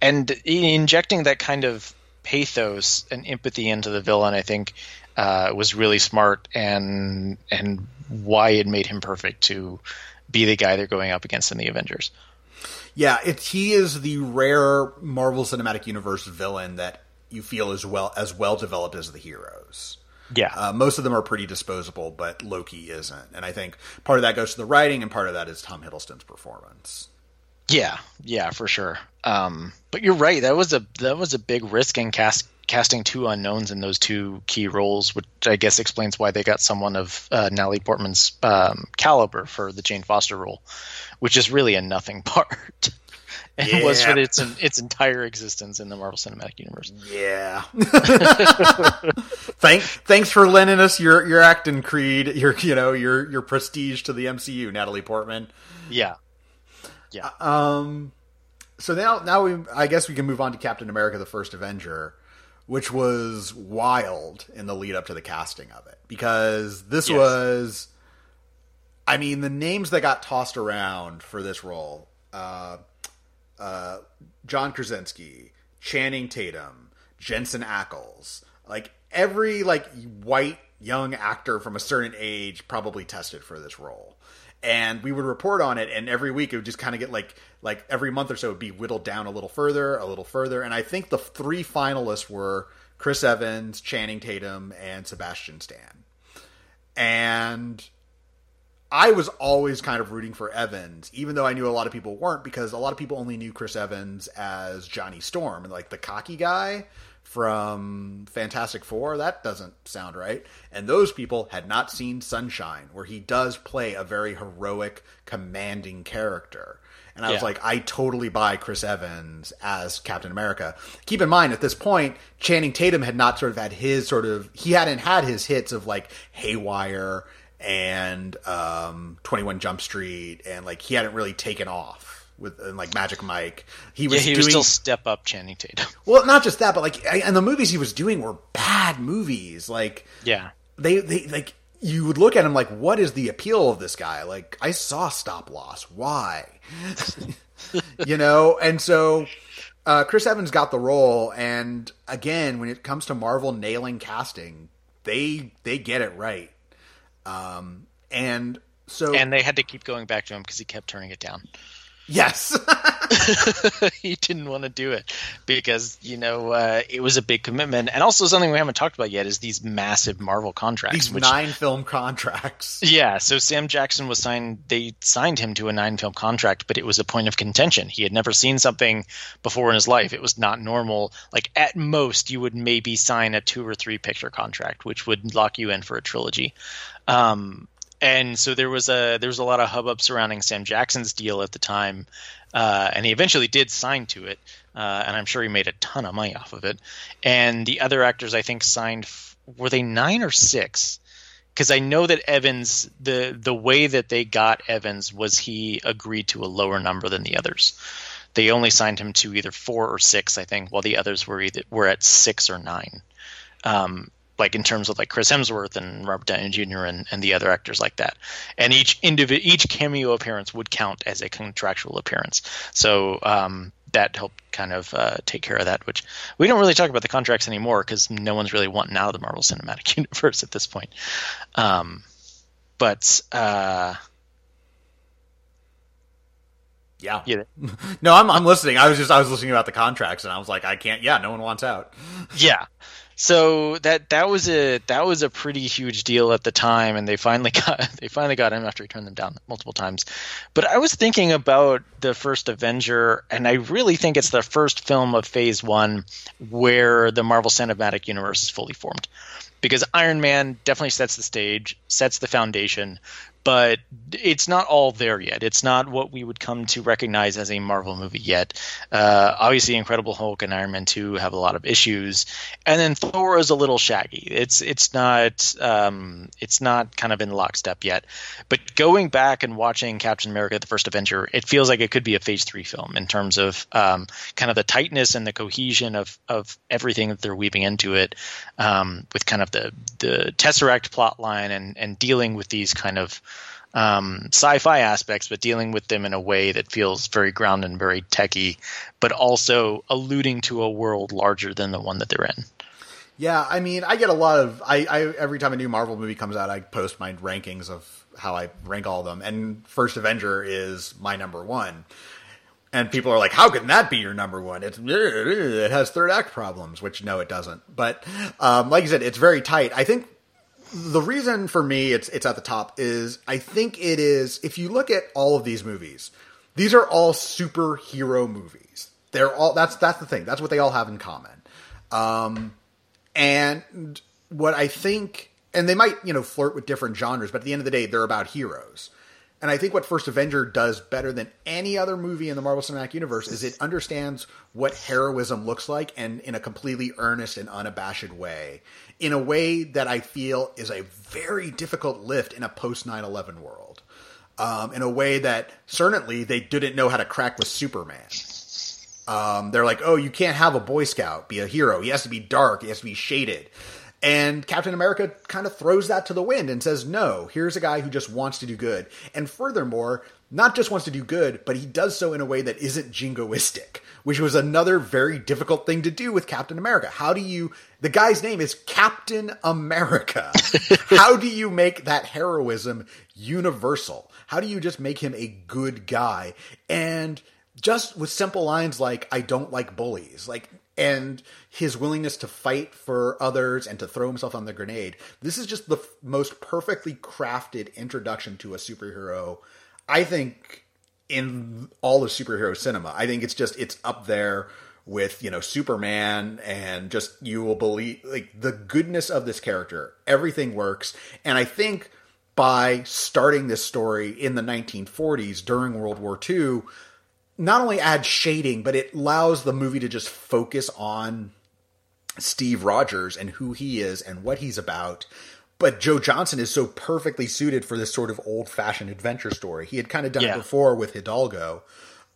and injecting that kind of pathos and empathy into the villain, I think, uh, was really smart and and why it made him perfect to be the guy they're going up against in the Avengers. Yeah, it, he is the rare Marvel Cinematic Universe villain that you feel as well as well developed as the heroes. Yeah. Uh, most of them are pretty disposable, but Loki isn't. And I think part of that goes to the writing, and part of that is Tom Hiddleston's performance. Yeah, yeah, for sure. Um, but you're right. That was a that was a big risk in cast casting two unknowns in those two key roles, which I guess explains why they got someone of uh, Natalie Portman's um, caliber for the Jane Foster role, which is really a nothing part. And Yeah. was for its its entire existence in the Marvel Cinematic Universe. Yeah. Thank, thanks for lending us your your acting creed, your you know your your prestige to the MCU, Natalie Portman. Yeah, Um, so now now we I guess we can move on to Captain America: The First Avenger, which was wild in the lead up to the casting of it because this Yes. was, I mean, the names that got tossed around for this role, uh, uh, John Krasinski, Channing Tatum, Jensen Ackles, like every like white young actor from a certain age probably tested for this role. And we would report on it, and every week it would just kind of get like like every month or so it would be whittled down a little further, a little further. And I think the three finalists were Chris Evans, Channing Tatum, and Sebastian Stan. And I was always kind of rooting for Evans, even though I knew a lot of people weren't, because a lot of people only knew Chris Evans as Johnny Storm, and like the cocky guy from Fantastic Four. That doesn't sound right. And those people had not seen Sunshine, where he does play a very heroic, commanding character. And I was like, I totally buy Chris Evans as Captain America. Keep in mind, at this point, Channing Tatum had not sort of had his sort of, he hadn't had his hits of like Haywire and um, 21 Jump Street, and like he hadn't really taken off with and, like Magic Mike. He was yeah, he doing was still step up Channing Tatum. well, not just that, but like, I- and the movies he was doing were bad movies. Like yeah, they, they like you would look at him like, what is the appeal of this guy? Like I saw Stop Loss. Why? you know, and so. Uh, Chris Evans got the role, and again, when it comes to Marvel nailing casting, they they get it right. Um, and so and they had to keep going back to him because he kept turning it down. Yes, he didn't want to do it because you know uh, it was a big commitment, and also something we haven't talked about yet is these massive Marvel contracts. these which, nine film contracts. yeah, so Sam Jackson was signed. They signed him to a nine-film contract, but it was a point of contention. He had never seen something before in his life. It was not normal. Like at most, you would maybe sign a two or three picture contract, which would lock you in for a trilogy. Um, and so there was a there was a lot of hubbub surrounding Sam Jackson's deal at the time, uh, and he eventually did sign to it, uh, and I'm sure he made a ton of money off of it. And the other actors, I think, signed f- were they nine or six? Because I know that Evans, the the way that they got Evans was he agreed to a lower number than the others. They only signed him to either four or six, I think, while the others were either were at six or nine. Um, like in terms of like Chris Hemsworth and Robert Downey Jr. and, and the other actors like that. And each individ each cameo appearance would count as a contractual appearance. So um, that helped kind of uh, take care of that. Which we don't really talk about the contracts anymore because no one's really wanting out of the Marvel Cinematic Universe at this point. Um, but uh, Yeah. yeah, No, I'm I'm listening. I was just I was listening about the contracts and I was like, I can't. Yeah, no one wants out. yeah. So that that was a that was a pretty huge deal at the time, and they finally got they finally got him after he turned them down multiple times. But I was thinking about the first Avenger, and I really think it's the first film of Phase One where the Marvel Cinematic Universe is fully formed, because Iron Man definitely sets the stage, sets the foundation, but it's not all there yet. It's not what we would come to recognize as a Marvel movie yet. Uh, obviously, Incredible Hulk and Iron Man Two have a lot of issues, and then Thor is a little shaggy. It's it's not um, it's not kind of in lockstep yet. But going back and watching Captain America: The First Avenger, it feels like it could be a Phase Three film in terms of um, kind of the tightness and the cohesion of of everything that they're weaving into it, um, with kind of the the Tesseract plot line and and dealing with these kind of um, sci-fi aspects, but dealing with them in a way that feels very grounded and very techy, but also alluding to a world larger than the one that they're in. Yeah, I mean, I get a lot of I, I every time a new Marvel movie comes out, I post my rankings of how I rank all of them, and First Avenger is my number one. And people are like, "How can that be your number one?" It's it has third act problems, which no, it doesn't. But um, like I said, it's very tight. I think the reason for me it's it's at the top is I think it is if you look at all of these movies, these are all superhero movies. They're all that's that's the thing. That's what they all have in common. Um, and what I think, and they might you know flirt with different genres, but at the end of the day, they're about heroes. And I think what First Avenger does better than any other movie in the Marvel Cinematic Universe is it understands what heroism looks like and in a completely earnest and unabashed way. In a way that I feel is a very difficult lift in a post 9 11 world. Um, in a way that certainly they didn't know how to crack with Superman. Um, they're like, oh, you can't have a Boy Scout be a hero. He has to be dark. He has to be shaded. And Captain America kind of throws that to the wind and says, no, here's a guy who just wants to do good. And furthermore, not just wants to do good, but he does so in a way that isn't jingoistic, which was another very difficult thing to do with Captain America. How do you, the guy's name is Captain America. How do you make that heroism universal? How do you just make him a good guy? And just with simple lines like, I don't like bullies. Like, and his willingness to fight for others and to throw himself on the grenade. This is just the f- most perfectly crafted introduction to a superhero. I think in all of superhero cinema. I think it's just it's up there with, you know, Superman and just you will believe like the goodness of this character. Everything works. And I think by starting this story in the 1940s during World War II, not only adds shading, but it allows the movie to just focus on Steve Rogers and who he is and what he's about. But Joe Johnston is so perfectly suited for this sort of old fashioned adventure story. He had kind of done Yeah. it before with Hidalgo.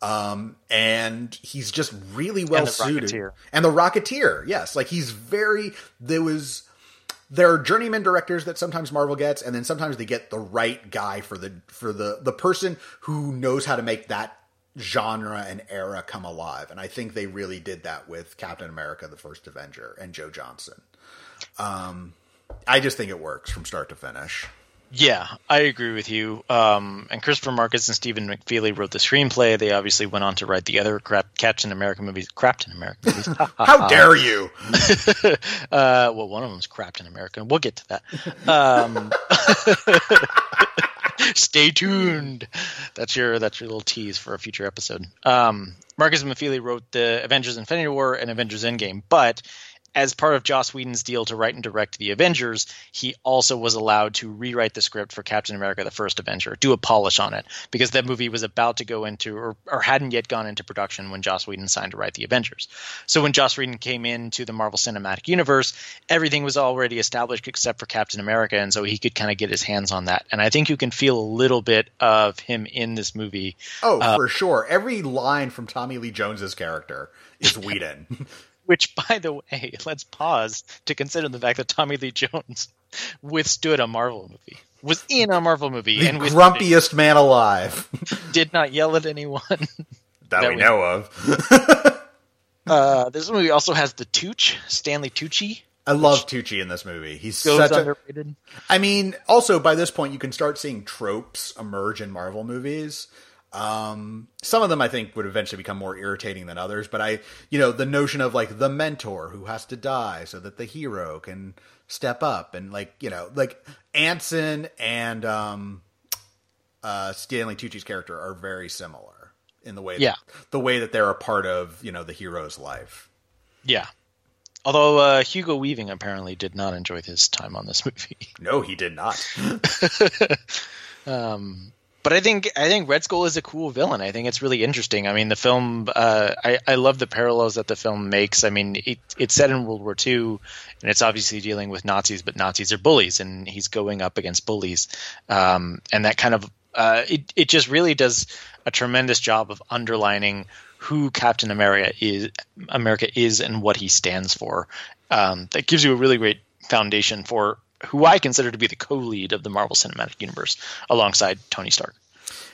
Um, and he's just really well the suited. Rocketeer. And the Rocketeer, yes. Like he's very, there was, there are journeyman directors that sometimes Marvel gets, and then sometimes they get the right guy for the, for the, the person who knows how to make that genre and era come alive. And I think they really did that with Captain America, the first Avenger, and Joe Johnston. Um, I just think it works from start to finish. Yeah, I agree with you. Um, and Christopher Markus and Stephen McFeely wrote the screenplay. They obviously went on to write the other crap, Captain America movies. Captain America movies. How dare you? uh, well, one of them's Captain America. We'll get to that. Um, stay tuned. That's your that's your little tease for a future episode. Um, Markus McFeely wrote the Avengers: Infinity War and Avengers: Endgame, but as part of Joss Whedon's deal to write and direct the Avengers, he also was allowed to rewrite the script for Captain America: The First Avenger, do a polish on it, because that movie was about to go into or, or hadn't yet gone into production when Joss Whedon signed to write the Avengers. So when Joss Whedon came into the Marvel Cinematic Universe, everything was already established except for Captain America, and so he could kind of get his hands on that. And I think you can feel a little bit of him in this movie. Oh, uh, for sure. Every line from Tommy Lee Jones's character is Whedon. Which, by the way, let's pause to consider the fact that Tommy Lee Jones withstood a Marvel movie, was in a Marvel movie, the and grumpiest man alive did not yell at anyone. that, That we we- know of. Uh, this movie also has the Tooch, Stanley Tucci, I love Tucci in this movie. He's such underrated. I mean, also by this point, you can start seeing tropes emerge in Marvel movies. Um, some of them I think would eventually become more irritating than others, but I, you know, the notion of like the mentor who has to die so that the hero can step up and like, you know, like Yinsen and, um, uh, Stanley Tucci's character are very similar in the way, Yeah. the way that they're a part of, you know, the hero's life. Yeah. Although uh, Hugo Weaving apparently did not enjoy his time on this movie. No, he did not. Um, but I think I think Red Skull is a cool villain. I think it's really interesting. I mean, the film. Uh, I I love the parallels that the film makes. I mean, it, it's set in World War II, and it's obviously dealing with Nazis, but Nazis are bullies, and he's going up against bullies, um, and that kind of uh, it it just really does a tremendous job of underlining who Captain America is, America is, and what he stands for. Um, that gives you a really great foundation for who I consider to be the co-lead of the Marvel Cinematic Universe, alongside Tony Stark.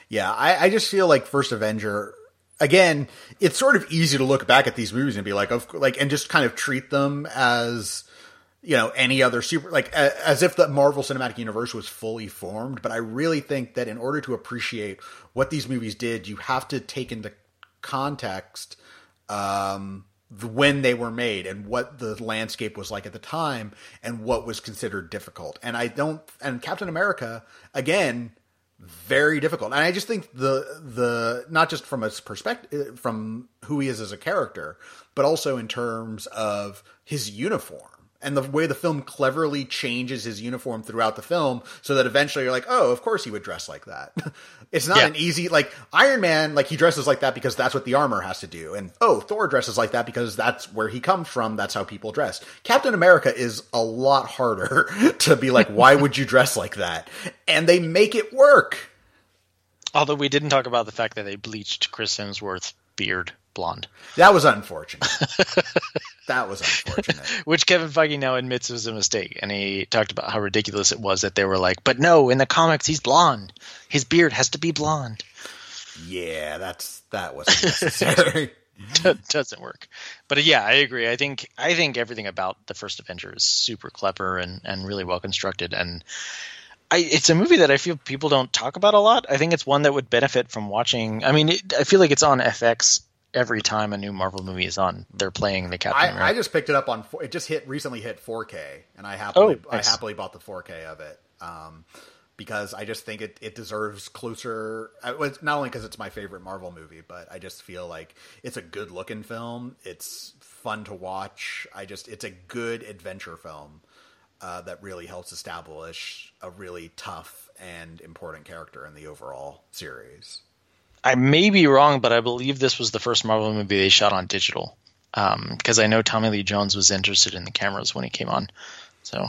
Yeah, I, I just feel like First Avenger. Again, it's sort of easy to look back at these movies and be like, of like, and just kind of treat them as you know any other super like a, as if the Marvel Cinematic Universe was fully formed. But I really think that in order to appreciate what these movies did, you have to take into context um, when they were made and what the landscape was like at the time and what was considered difficult. And I don't and Captain America again very difficult. And I just think the the not just from a perspective from who he is as a character, but also in terms of his uniform and the way the film cleverly changes his uniform throughout the film so that eventually you're like, oh, of course he would dress like that. it's not Yeah. an easy like Iron Man, like he dresses like that because that's what the armor has to do. And oh, Thor dresses like that because that's where he comes from, that's how people dress. Captain America is a lot harder to be like, why would you dress like that? And they make it work. Although we didn't talk about the fact that they bleached Chris Hemsworth's beard blonde, That was unfortunate. that was unfortunate. which Kevin Feige now admits was a mistake, and he talked about how ridiculous it was that they were like, "But no, in the comics he's blonde. His beard has to be blonde." Yeah, that's that wasn't necessary. doesn't work. But uh, yeah, I agree. I think I think everything about the first Avenger is super clever and and really well constructed and I, it's a movie that I feel people don't talk about a lot. I think it's one that would benefit from watching. I mean, it, I feel like it's on FX every time a new Marvel movie is on. They're playing the Captain I, America. I just picked it up on. It just hit recently hit 4K, and I happily Oh, I happily bought the 4K of it um, because I just think it, it deserves closer. It's Not only because it's my favorite Marvel movie, but I just feel like it's a good looking film. It's fun to watch. I just it's a good adventure film uh, that really helps establish a really tough and important character in the overall series. I may be wrong, but I believe this was the first Marvel movie they shot on digital. Because I know Tommy Lee Jones was interested in the cameras when he came on. So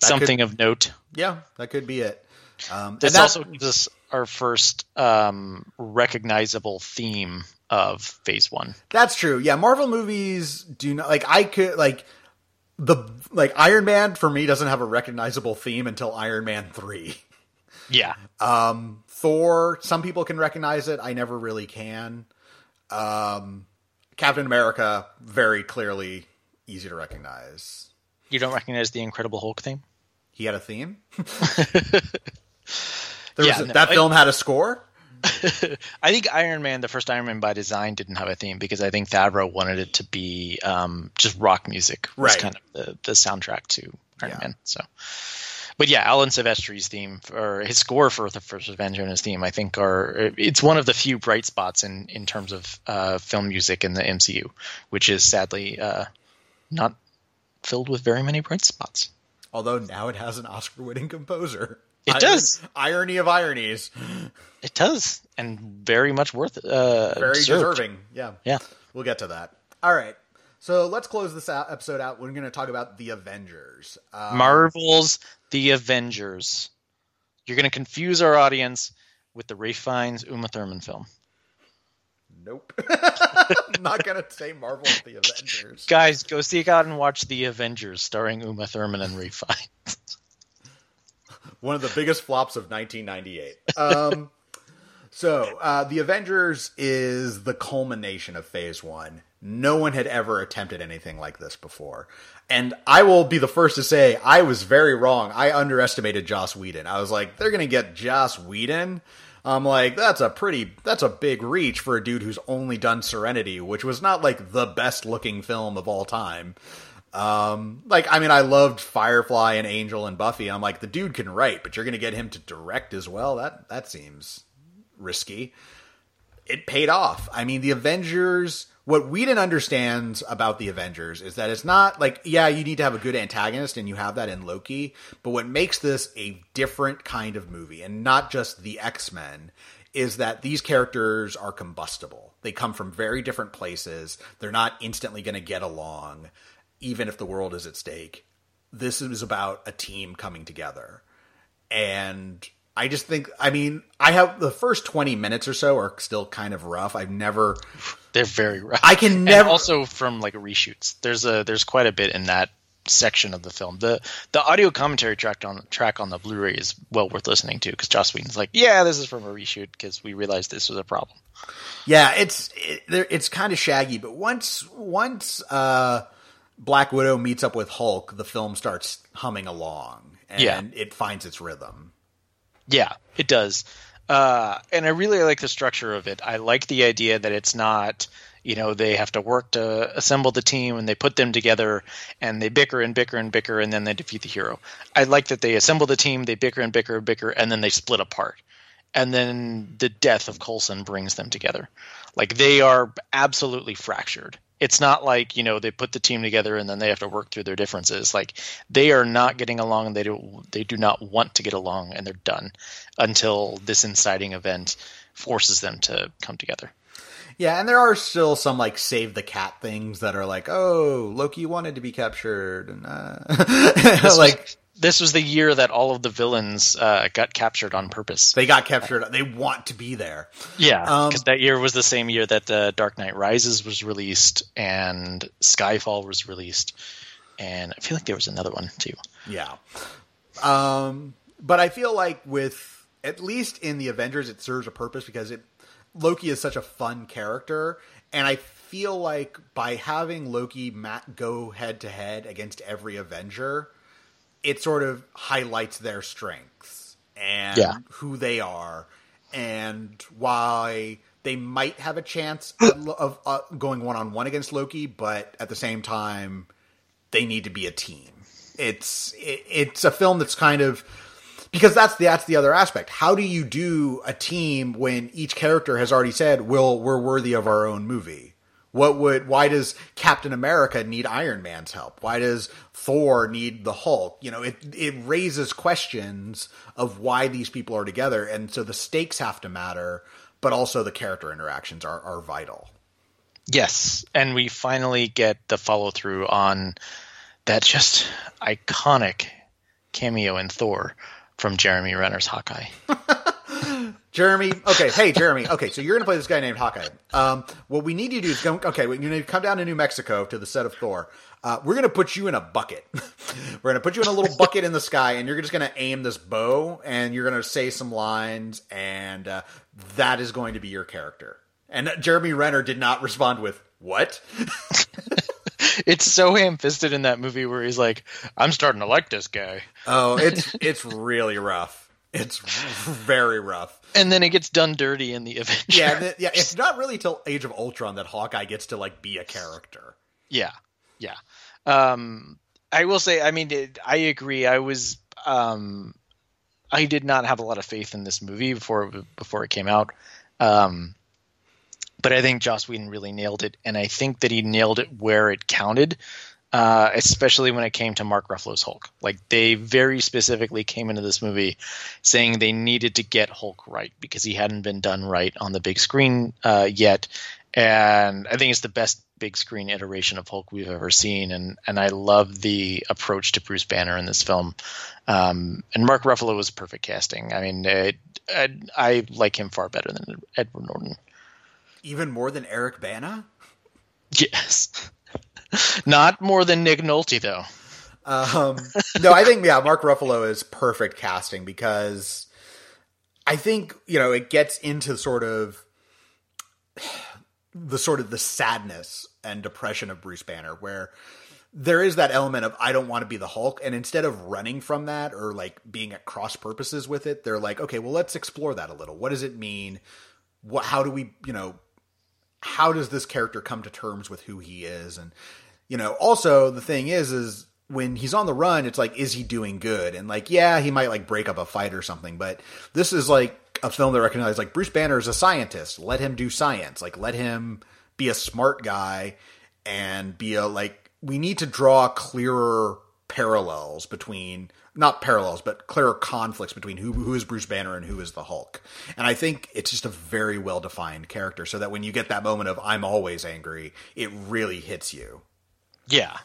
That something of note. Yeah, that could be it. Um, This and that- also gives us our first um, recognizable theme of Phase One. That's true. Yeah, Marvel movies do not like I could like the like Iron Man for me doesn't have a recognizable theme until Iron Man 3. Yeah, Um Thor, some people can recognize it, I never really can. Um Captain America very clearly easy to recognize. you don't recognize the Incredible Hulk theme? He had a theme? there Yeah, was a, no, that I- film had a score? I think Iron Man, the first Iron Man by design, didn't have a theme because I think Favreau wanted it to be um, just rock music. Was Right. kind of the, the soundtrack to Iron Yeah. Man. So, but yeah, Alan Silvestri's theme or his score for the first Avenger and his theme, I think, are it's one of the few bright spots in in terms of uh, film music in the MCU, which is sadly uh, not filled with very many bright spots. Although now it has an Oscar-winning composer. It does. Irony of ironies. It does, and very much worth uh, very deserved. deserving. Yeah, Yeah. we'll get to that. All right, so let's close this out, episode out. We're going to talk about the Avengers. Uh, Marvel's The Avengers. You're going to confuse our audience with the Ralph Fiennes Uma Thurman film. nope, I'm not going to say Marvel's the Avengers. Guys, go seek out and watch The Avengers starring Uma Thurman and Ralph Fiennes. One of the biggest flops of 1998. Um, so uh, the Avengers is the culmination of Phase One. No one had ever attempted anything like this before. And I will be the first to say I was very wrong. I underestimated Joss Whedon. I was like, they're going to get Joss Whedon. I'm like, that's a pretty, that's a big reach for a dude who's only done Serenity, which was not like the best looking film of all time. Um, like, I mean, I loved Firefly and Angel and Buffy. I'm like, the dude can write, but you're going to get him to direct as well. That that seems risky. It paid off. I mean, the Avengers. What Whedon understands about the Avengers is that it's not like, yeah, you need to have a good antagonist, and you have that in Loki. But what makes this a different kind of movie, and not just the X Men, is that these characters are combustible. They come from very different places. They're not instantly going to get along, even if the world is at stake. This is about a team coming together. And I just think, I mean, I have the first 20 minutes or so are still kind of rough. I've never, They're very rough. I can And never, also from like reshoots. There's a there's quite a bit in that section of the film. The the audio commentary track on track on the Blu-ray is well worth listening to because Joss Whedon's like, yeah, this is from a reshoot because we realized this was a problem. yeah, it's, it, it's kind of shaggy, but once, once, uh, Black Widow meets up with Hulk, the film starts humming along and Yeah. it finds its rhythm. Yeah, it does. Uh, and I really like the structure of it. I like the idea that it's not, you know, they have to work to assemble the team and they put them together and they bicker and bicker and bicker and then they defeat the hero. I like that they assemble the team, they bicker and bicker and bicker, and then they split apart. And then the death of Coulson brings them together. Like they are absolutely fractured it's not like you know they put the team together and then they have to work through their differences. Like they are not getting along. And they do they do not want to get along and they're done until this inciting event forces them to come together. Yeah and there are still some like save the cat things that are like oh loki wanted to be captured and uh, like this was the year that all of the villains uh, got captured on purpose. They got captured. They want to be there. Yeah, because um, that year was the same year that uh, Dark Knight Rises was released and Skyfall was released, and I feel like there was another one too. Yeah, um, but I feel like with at least in the Avengers, it serves a purpose because it Loki is such a fun character, and I feel like by having Loki Matt go head to head against every Avenger it sort of highlights their strengths and yeah. who they are and why they might have a chance of, of uh, going one on one against Loki, but at the same time, they need to be a team. It's it, it's a film that's kind of because that's the that's the other aspect. How do you do a team when each character has already said, "Will we're worthy of our own movie"? What would why does Captain America need Iron Man's help? Why does Thor need the Hulk? You know, it it raises questions of why these people are together, and so the stakes have to matter, but also the character interactions are are vital. Yes, and we finally get the follow through on that just iconic cameo in Thor from Jeremy Renner's Hawkeye. Jeremy, okay, hey Jeremy, okay, so you're gonna play this guy named Hawkeye. Um, what we need you to do is go, okay, You need to come down to New Mexico to the set of Thor. Uh, we're gonna put you in a bucket. we're gonna put you in a little bucket in the sky, and you're just gonna aim this bow, and you're gonna say some lines, and uh, that is going to be your character. And Jeremy Renner did not respond with what. it's so ham-fisted in that movie where he's like, "I'm starting to like this guy." Oh, it's it's really rough. It's very rough. And then it gets done dirty in the Avengers. Yeah, yeah. It's not really till Age of Ultron that Hawkeye gets to like be a character. Yeah, yeah. Um, I will say, I mean, it, I agree. I was, um, I did not have a lot of faith in this movie before before it came out. Um, but I think Joss Whedon really nailed it, and I think that he nailed it where it counted uh, especially when it came to Mark Ruffalo's Hulk. Like they very specifically came into this movie saying they needed to get Hulk right because he hadn't been done right on the big screen uh, yet, and I think it's the best big screen iteration of Hulk we've ever seen, and and I love the approach to Bruce Banner in this film. Um, and Mark Ruffalo was perfect casting. I mean, it, I, I like him far better than Edward Norton. Even more than Eric Bana. Yes. Not more than Nick Nolte, though. Um, no, I think yeah, Mark Ruffalo is perfect casting because I think you know it gets into sort of the sort of the sadness and depression of Bruce Banner, where there is that element of I don't want to be the Hulk, and instead of running from that or like being at cross purposes with it, they're like, okay, well, let's explore that a little. What does it mean? What? How do we, you know, how does this character come to terms with who he is? And you know also the thing is is when he's on the run it's like is he doing good? And like yeah he might like break up a fight or something but this is like a film that recognizes like bruce banner is a scientist. Let him do science. Like let him be a smart guy and be a like we need to draw clearer parallels between not parallels, but clearer conflicts between who who is Bruce Banner and who is the Hulk. And I think it's just a very well defined character, so that when you get that moment of "I'm always angry," it really hits you. Yeah,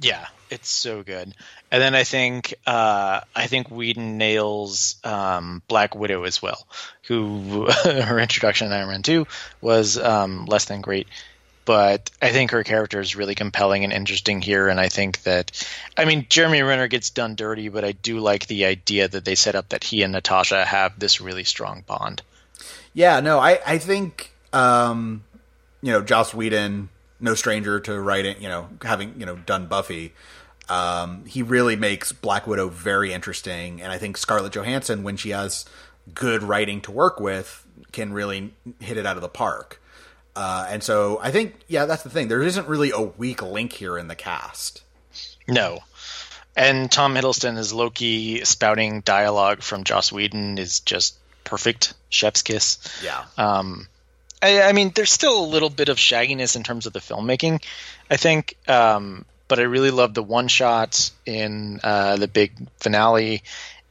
yeah, it's so good. And then I think uh, I think Whedon nails um, Black Widow as well, who her introduction in Iron Man Two was um, less than great but I think her character is really compelling and interesting here. And I think that, I mean, Jeremy Renner gets done dirty, but I do like the idea that they set up that he and Natasha have this really strong bond. Yeah, no, I, I think, um, you know, Joss Whedon, no stranger to writing, you know, having, you know, done Buffy. Um, he really makes Black Widow very interesting. And I think Scarlett Johansson, when she has good writing to work with can really hit it out of the park. Uh, and so I think, yeah, that's the thing. There isn't really a weak link here in the cast. No. And Tom Hiddleston as Loki spouting dialogue from Joss Whedon is just perfect. Chef's kiss. Yeah. Um, I, I, mean, there's still a little bit of shagginess in terms of the filmmaking, I think. Um, but I really love the one shots in uh, the big finale.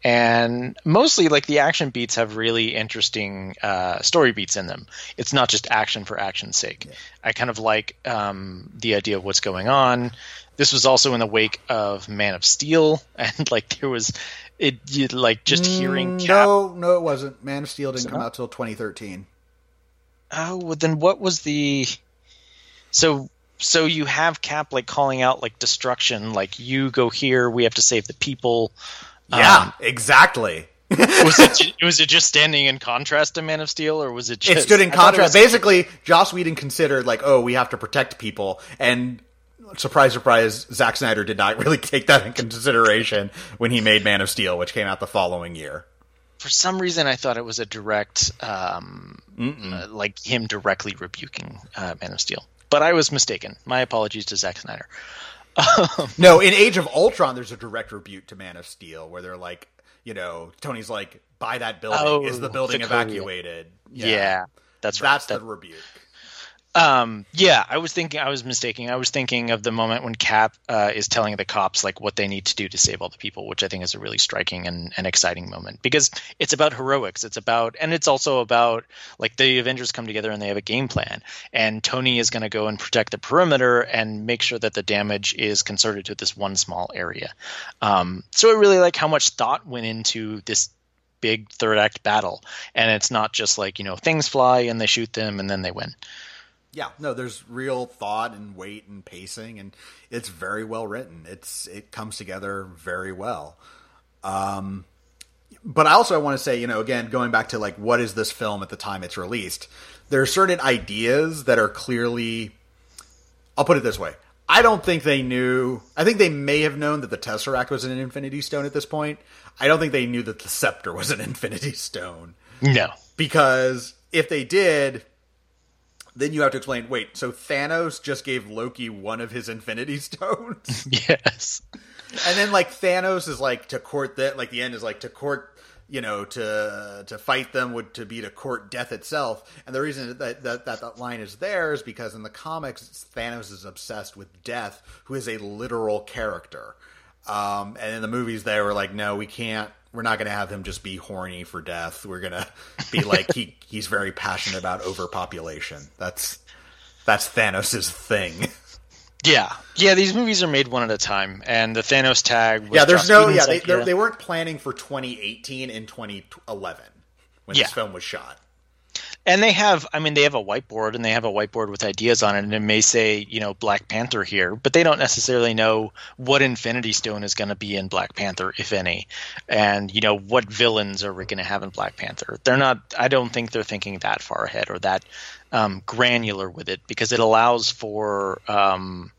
And mostly, like the action beats have really interesting uh, story beats in them. It's not just action for action's sake. Yeah. I kind of like um, the idea of what's going on this was also in the wake of Man of Steel, and like there was it you, like just hearing mm, Cap- no no it wasn't Man of Steel didn't so, come out till 2013. Oh well, then what was the so so you have Cap like calling out like destruction, like you go here, we have to save the people. Yeah, um, exactly. was it was it just standing in contrast to Man of Steel, or was it? Just, it stood in contrast. Basically, Joss Whedon considered like, oh, we have to protect people, and surprise, surprise, Zack Snyder did not really take that in consideration when he made Man of Steel, which came out the following year. For some reason, I thought it was a direct, um, uh, like him directly rebuking uh, Man of Steel. But I was mistaken. My apologies to Zack Snyder. No, in Age of Ultron, there's a direct rebuke to Man of Steel where they're like, you know, Tony's like, "By that building oh, is the oh, building evacuated?" Yeah, yeah that's right. That's that, the rebuke. Um, yeah, I was thinking, I was mistaking. I was thinking of the moment when Cap uh, is telling the cops like what they need to do to save all the people, which I think is a really striking and, and exciting moment because it's about heroics. It's about, and it's also about like the Avengers come together and they have a game plan, and Tony is going to go and protect the perimeter and make sure that the damage is concerted to this one small area. Um, so I really like how much thought went into this big third act battle, and it's not just like you know things fly and they shoot them and then they win. Yeah, no, there's real thought and weight and pacing, and it's very well written. It's it comes together very well. Um, but I also I want to say, you know, again, going back to like what is this film at the time it's released, there are certain ideas that are clearly. I'll put it this way: I don't think they knew. I think they may have known that the Tesseract was an Infinity Stone at this point. I don't think they knew that the Scepter was an Infinity Stone. No, because if they did, then you have to explain wait so thanos just gave loki one of his infinity stones? Yes. And then like thanos is like to court that like the end is like to court you know to to fight them would to be to court death itself. And the reason that that, that that line is there is because in the comics thanos is obsessed with death who is a literal character. Um, and in the movies they were like no we can't we're not going to have him just be horny for death. We're going to be like he he's very passionate about overpopulation. That's that's Thanos' thing. Yeah, yeah. These movies are made one at a time, and the Thanos tag. yeah, there's no. Yeah, they, they weren't planning for 2018 and 2011 when yeah. this film was shot and they have i mean they have a whiteboard and they have a whiteboard with ideas on it and it may say you know black panther here but they don't necessarily know what infinity stone is going to be in black panther if any. And you know what villains are we going to have in black panther? They're not i don't think they're thinking that far ahead or that um, granular with it because it allows for um,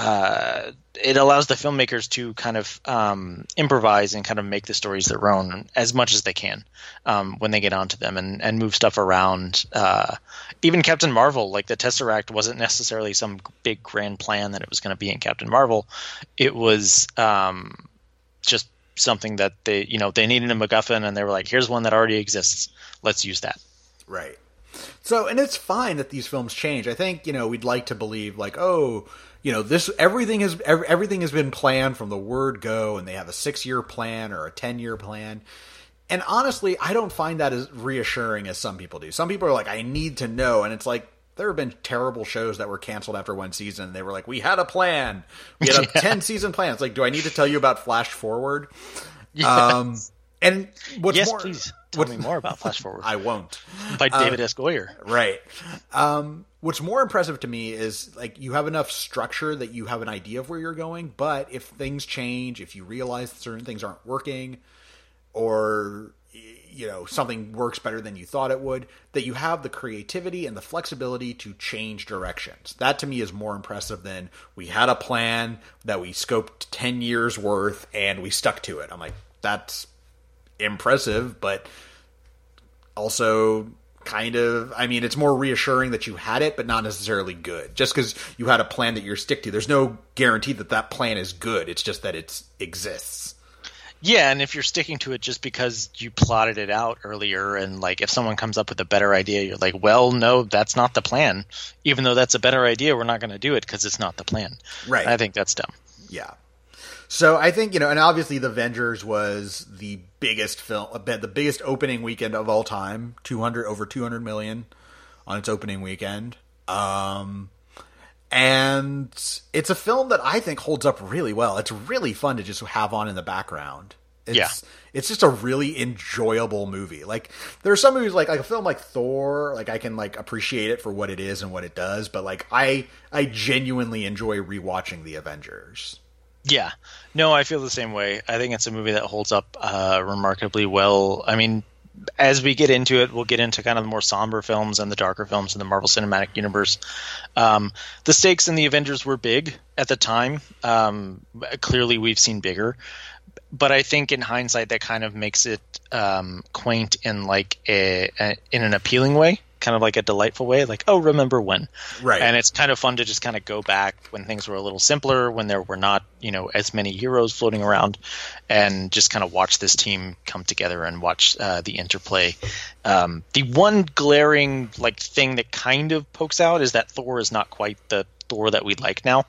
uh, it allows the filmmakers to kind of um, improvise and kind of make the stories their own as much as they can um, when they get onto them and, and move stuff around. Uh, even Captain Marvel, like the Tesseract, wasn't necessarily some big grand plan that it was going to be in Captain Marvel. It was um, just something that they, you know, they needed a MacGuffin, and they were like, "Here's one that already exists. Let's use that." Right. So, and it's fine that these films change. I think you know we'd like to believe like, oh you know this everything has everything has been planned from the word go and they have a 6 year plan or a 10 year plan and honestly i don't find that as reassuring as some people do some people are like i need to know and it's like there have been terrible shows that were canceled after one season and they were like we had a plan we had a yeah. 10 season plan it's like do i need to tell you about flash forward yes. um and what's yes, more, please tell me more about Flash Forward. I won't. By David uh, S. Goyer. Right. Um, what's more impressive to me is like you have enough structure that you have an idea of where you're going, but if things change, if you realize certain things aren't working, or you know something works better than you thought it would, that you have the creativity and the flexibility to change directions. That to me is more impressive than we had a plan that we scoped ten years worth and we stuck to it. I'm like that's impressive, but also kind of i mean it's more reassuring that you had it but not necessarily good. Just because you had a plan that you're stick to. There's no guarantee that that plan is good. It's just that it exists. Yeah and if you're sticking to it just because you plotted it out earlier and like if someone comes up with a better idea you're like well no that's not the plan. Even though that's a better idea we're not going to do it because it's not the plan. Right. I think that's dumb. Yeah so I think you know, and obviously, The Avengers was the biggest film, the biggest opening weekend of all time. Two hundred over two hundred million on its opening weekend. Um, and it's a film that I think holds up really well. It's really fun to just have on in the background. It's, yeah, it's just a really enjoyable movie. Like there are some movies like like a film like Thor, like I can like appreciate it for what it is and what it does, but like I I genuinely enjoy rewatching The Avengers. Yeah, no, I feel the same way. I think it's a movie that holds up uh, remarkably well. I mean, as we get into it, we'll get into kind of the more somber films and the darker films in the Marvel Cinematic Universe. Um, the stakes in the Avengers were big at the time. Um, clearly, we've seen bigger, but I think in hindsight, that kind of makes it um, quaint in like a, a, in an appealing way kind of like a delightful way, like, oh, remember when? Right. And it's kind of fun to just kind of go back when things were a little simpler, when there were not, you know, as many heroes floating around, and just kind of watch this team come together and watch uh, the interplay. Um, the one glaring like thing that kind of pokes out is that Thor is not quite the Thor that we'd like now.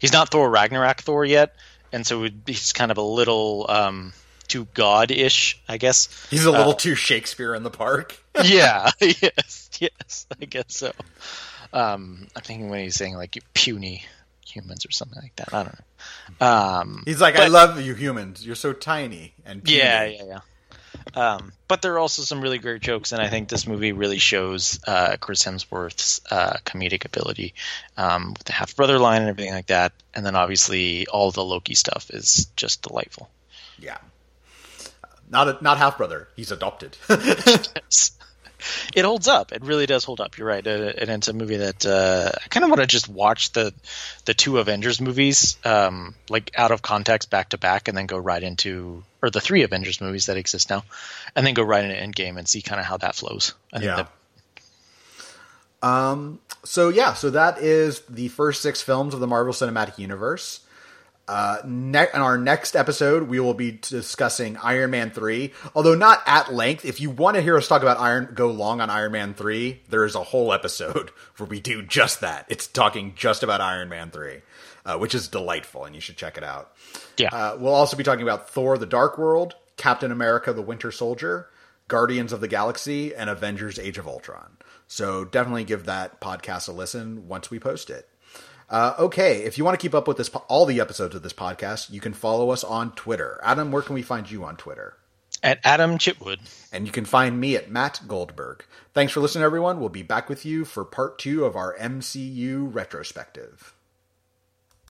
He's not Thor Ragnarok Thor yet, and so he's kind of a little. Um, too god-ish, I guess. He's a little uh, too Shakespeare in the park. yeah, yes, yes, I guess so. Um, I'm thinking when he's saying like puny humans or something like that. I don't know. Um, he's like, but, I love you humans. You're so tiny and puny. yeah, yeah, yeah. Um, but there are also some really great jokes, and I think this movie really shows uh, Chris Hemsworth's uh, comedic ability um, with the half brother line and everything like that. And then obviously all the Loki stuff is just delightful. Yeah, not a, not half brother. He's adopted. It holds up. It really does hold up. You're right, and it's a movie that uh, I kind of want to just watch the the two Avengers movies, um, like out of context, back to back, and then go right into or the three Avengers movies that exist now, and then go right into Endgame and see kind of how that flows. I yeah. That... Um. So yeah. So that is the first six films of the Marvel Cinematic Universe. Uh, ne- in our next episode, we will be discussing Iron Man 3, although not at length. If you want to hear us talk about Iron, go long on Iron Man 3, there is a whole episode where we do just that. It's talking just about Iron Man 3, uh, which is delightful, and you should check it out. Yeah. Uh, we'll also be talking about Thor the Dark World, Captain America the Winter Soldier, Guardians of the Galaxy, and Avengers Age of Ultron. So definitely give that podcast a listen once we post it. Uh, okay, if you want to keep up with this, all the episodes of this podcast, you can follow us on Twitter. Adam, where can we find you on Twitter? At Adam Chitwood. And you can find me at Matt Goldberg. Thanks for listening, everyone. We'll be back with you for part two of our MCU retrospective.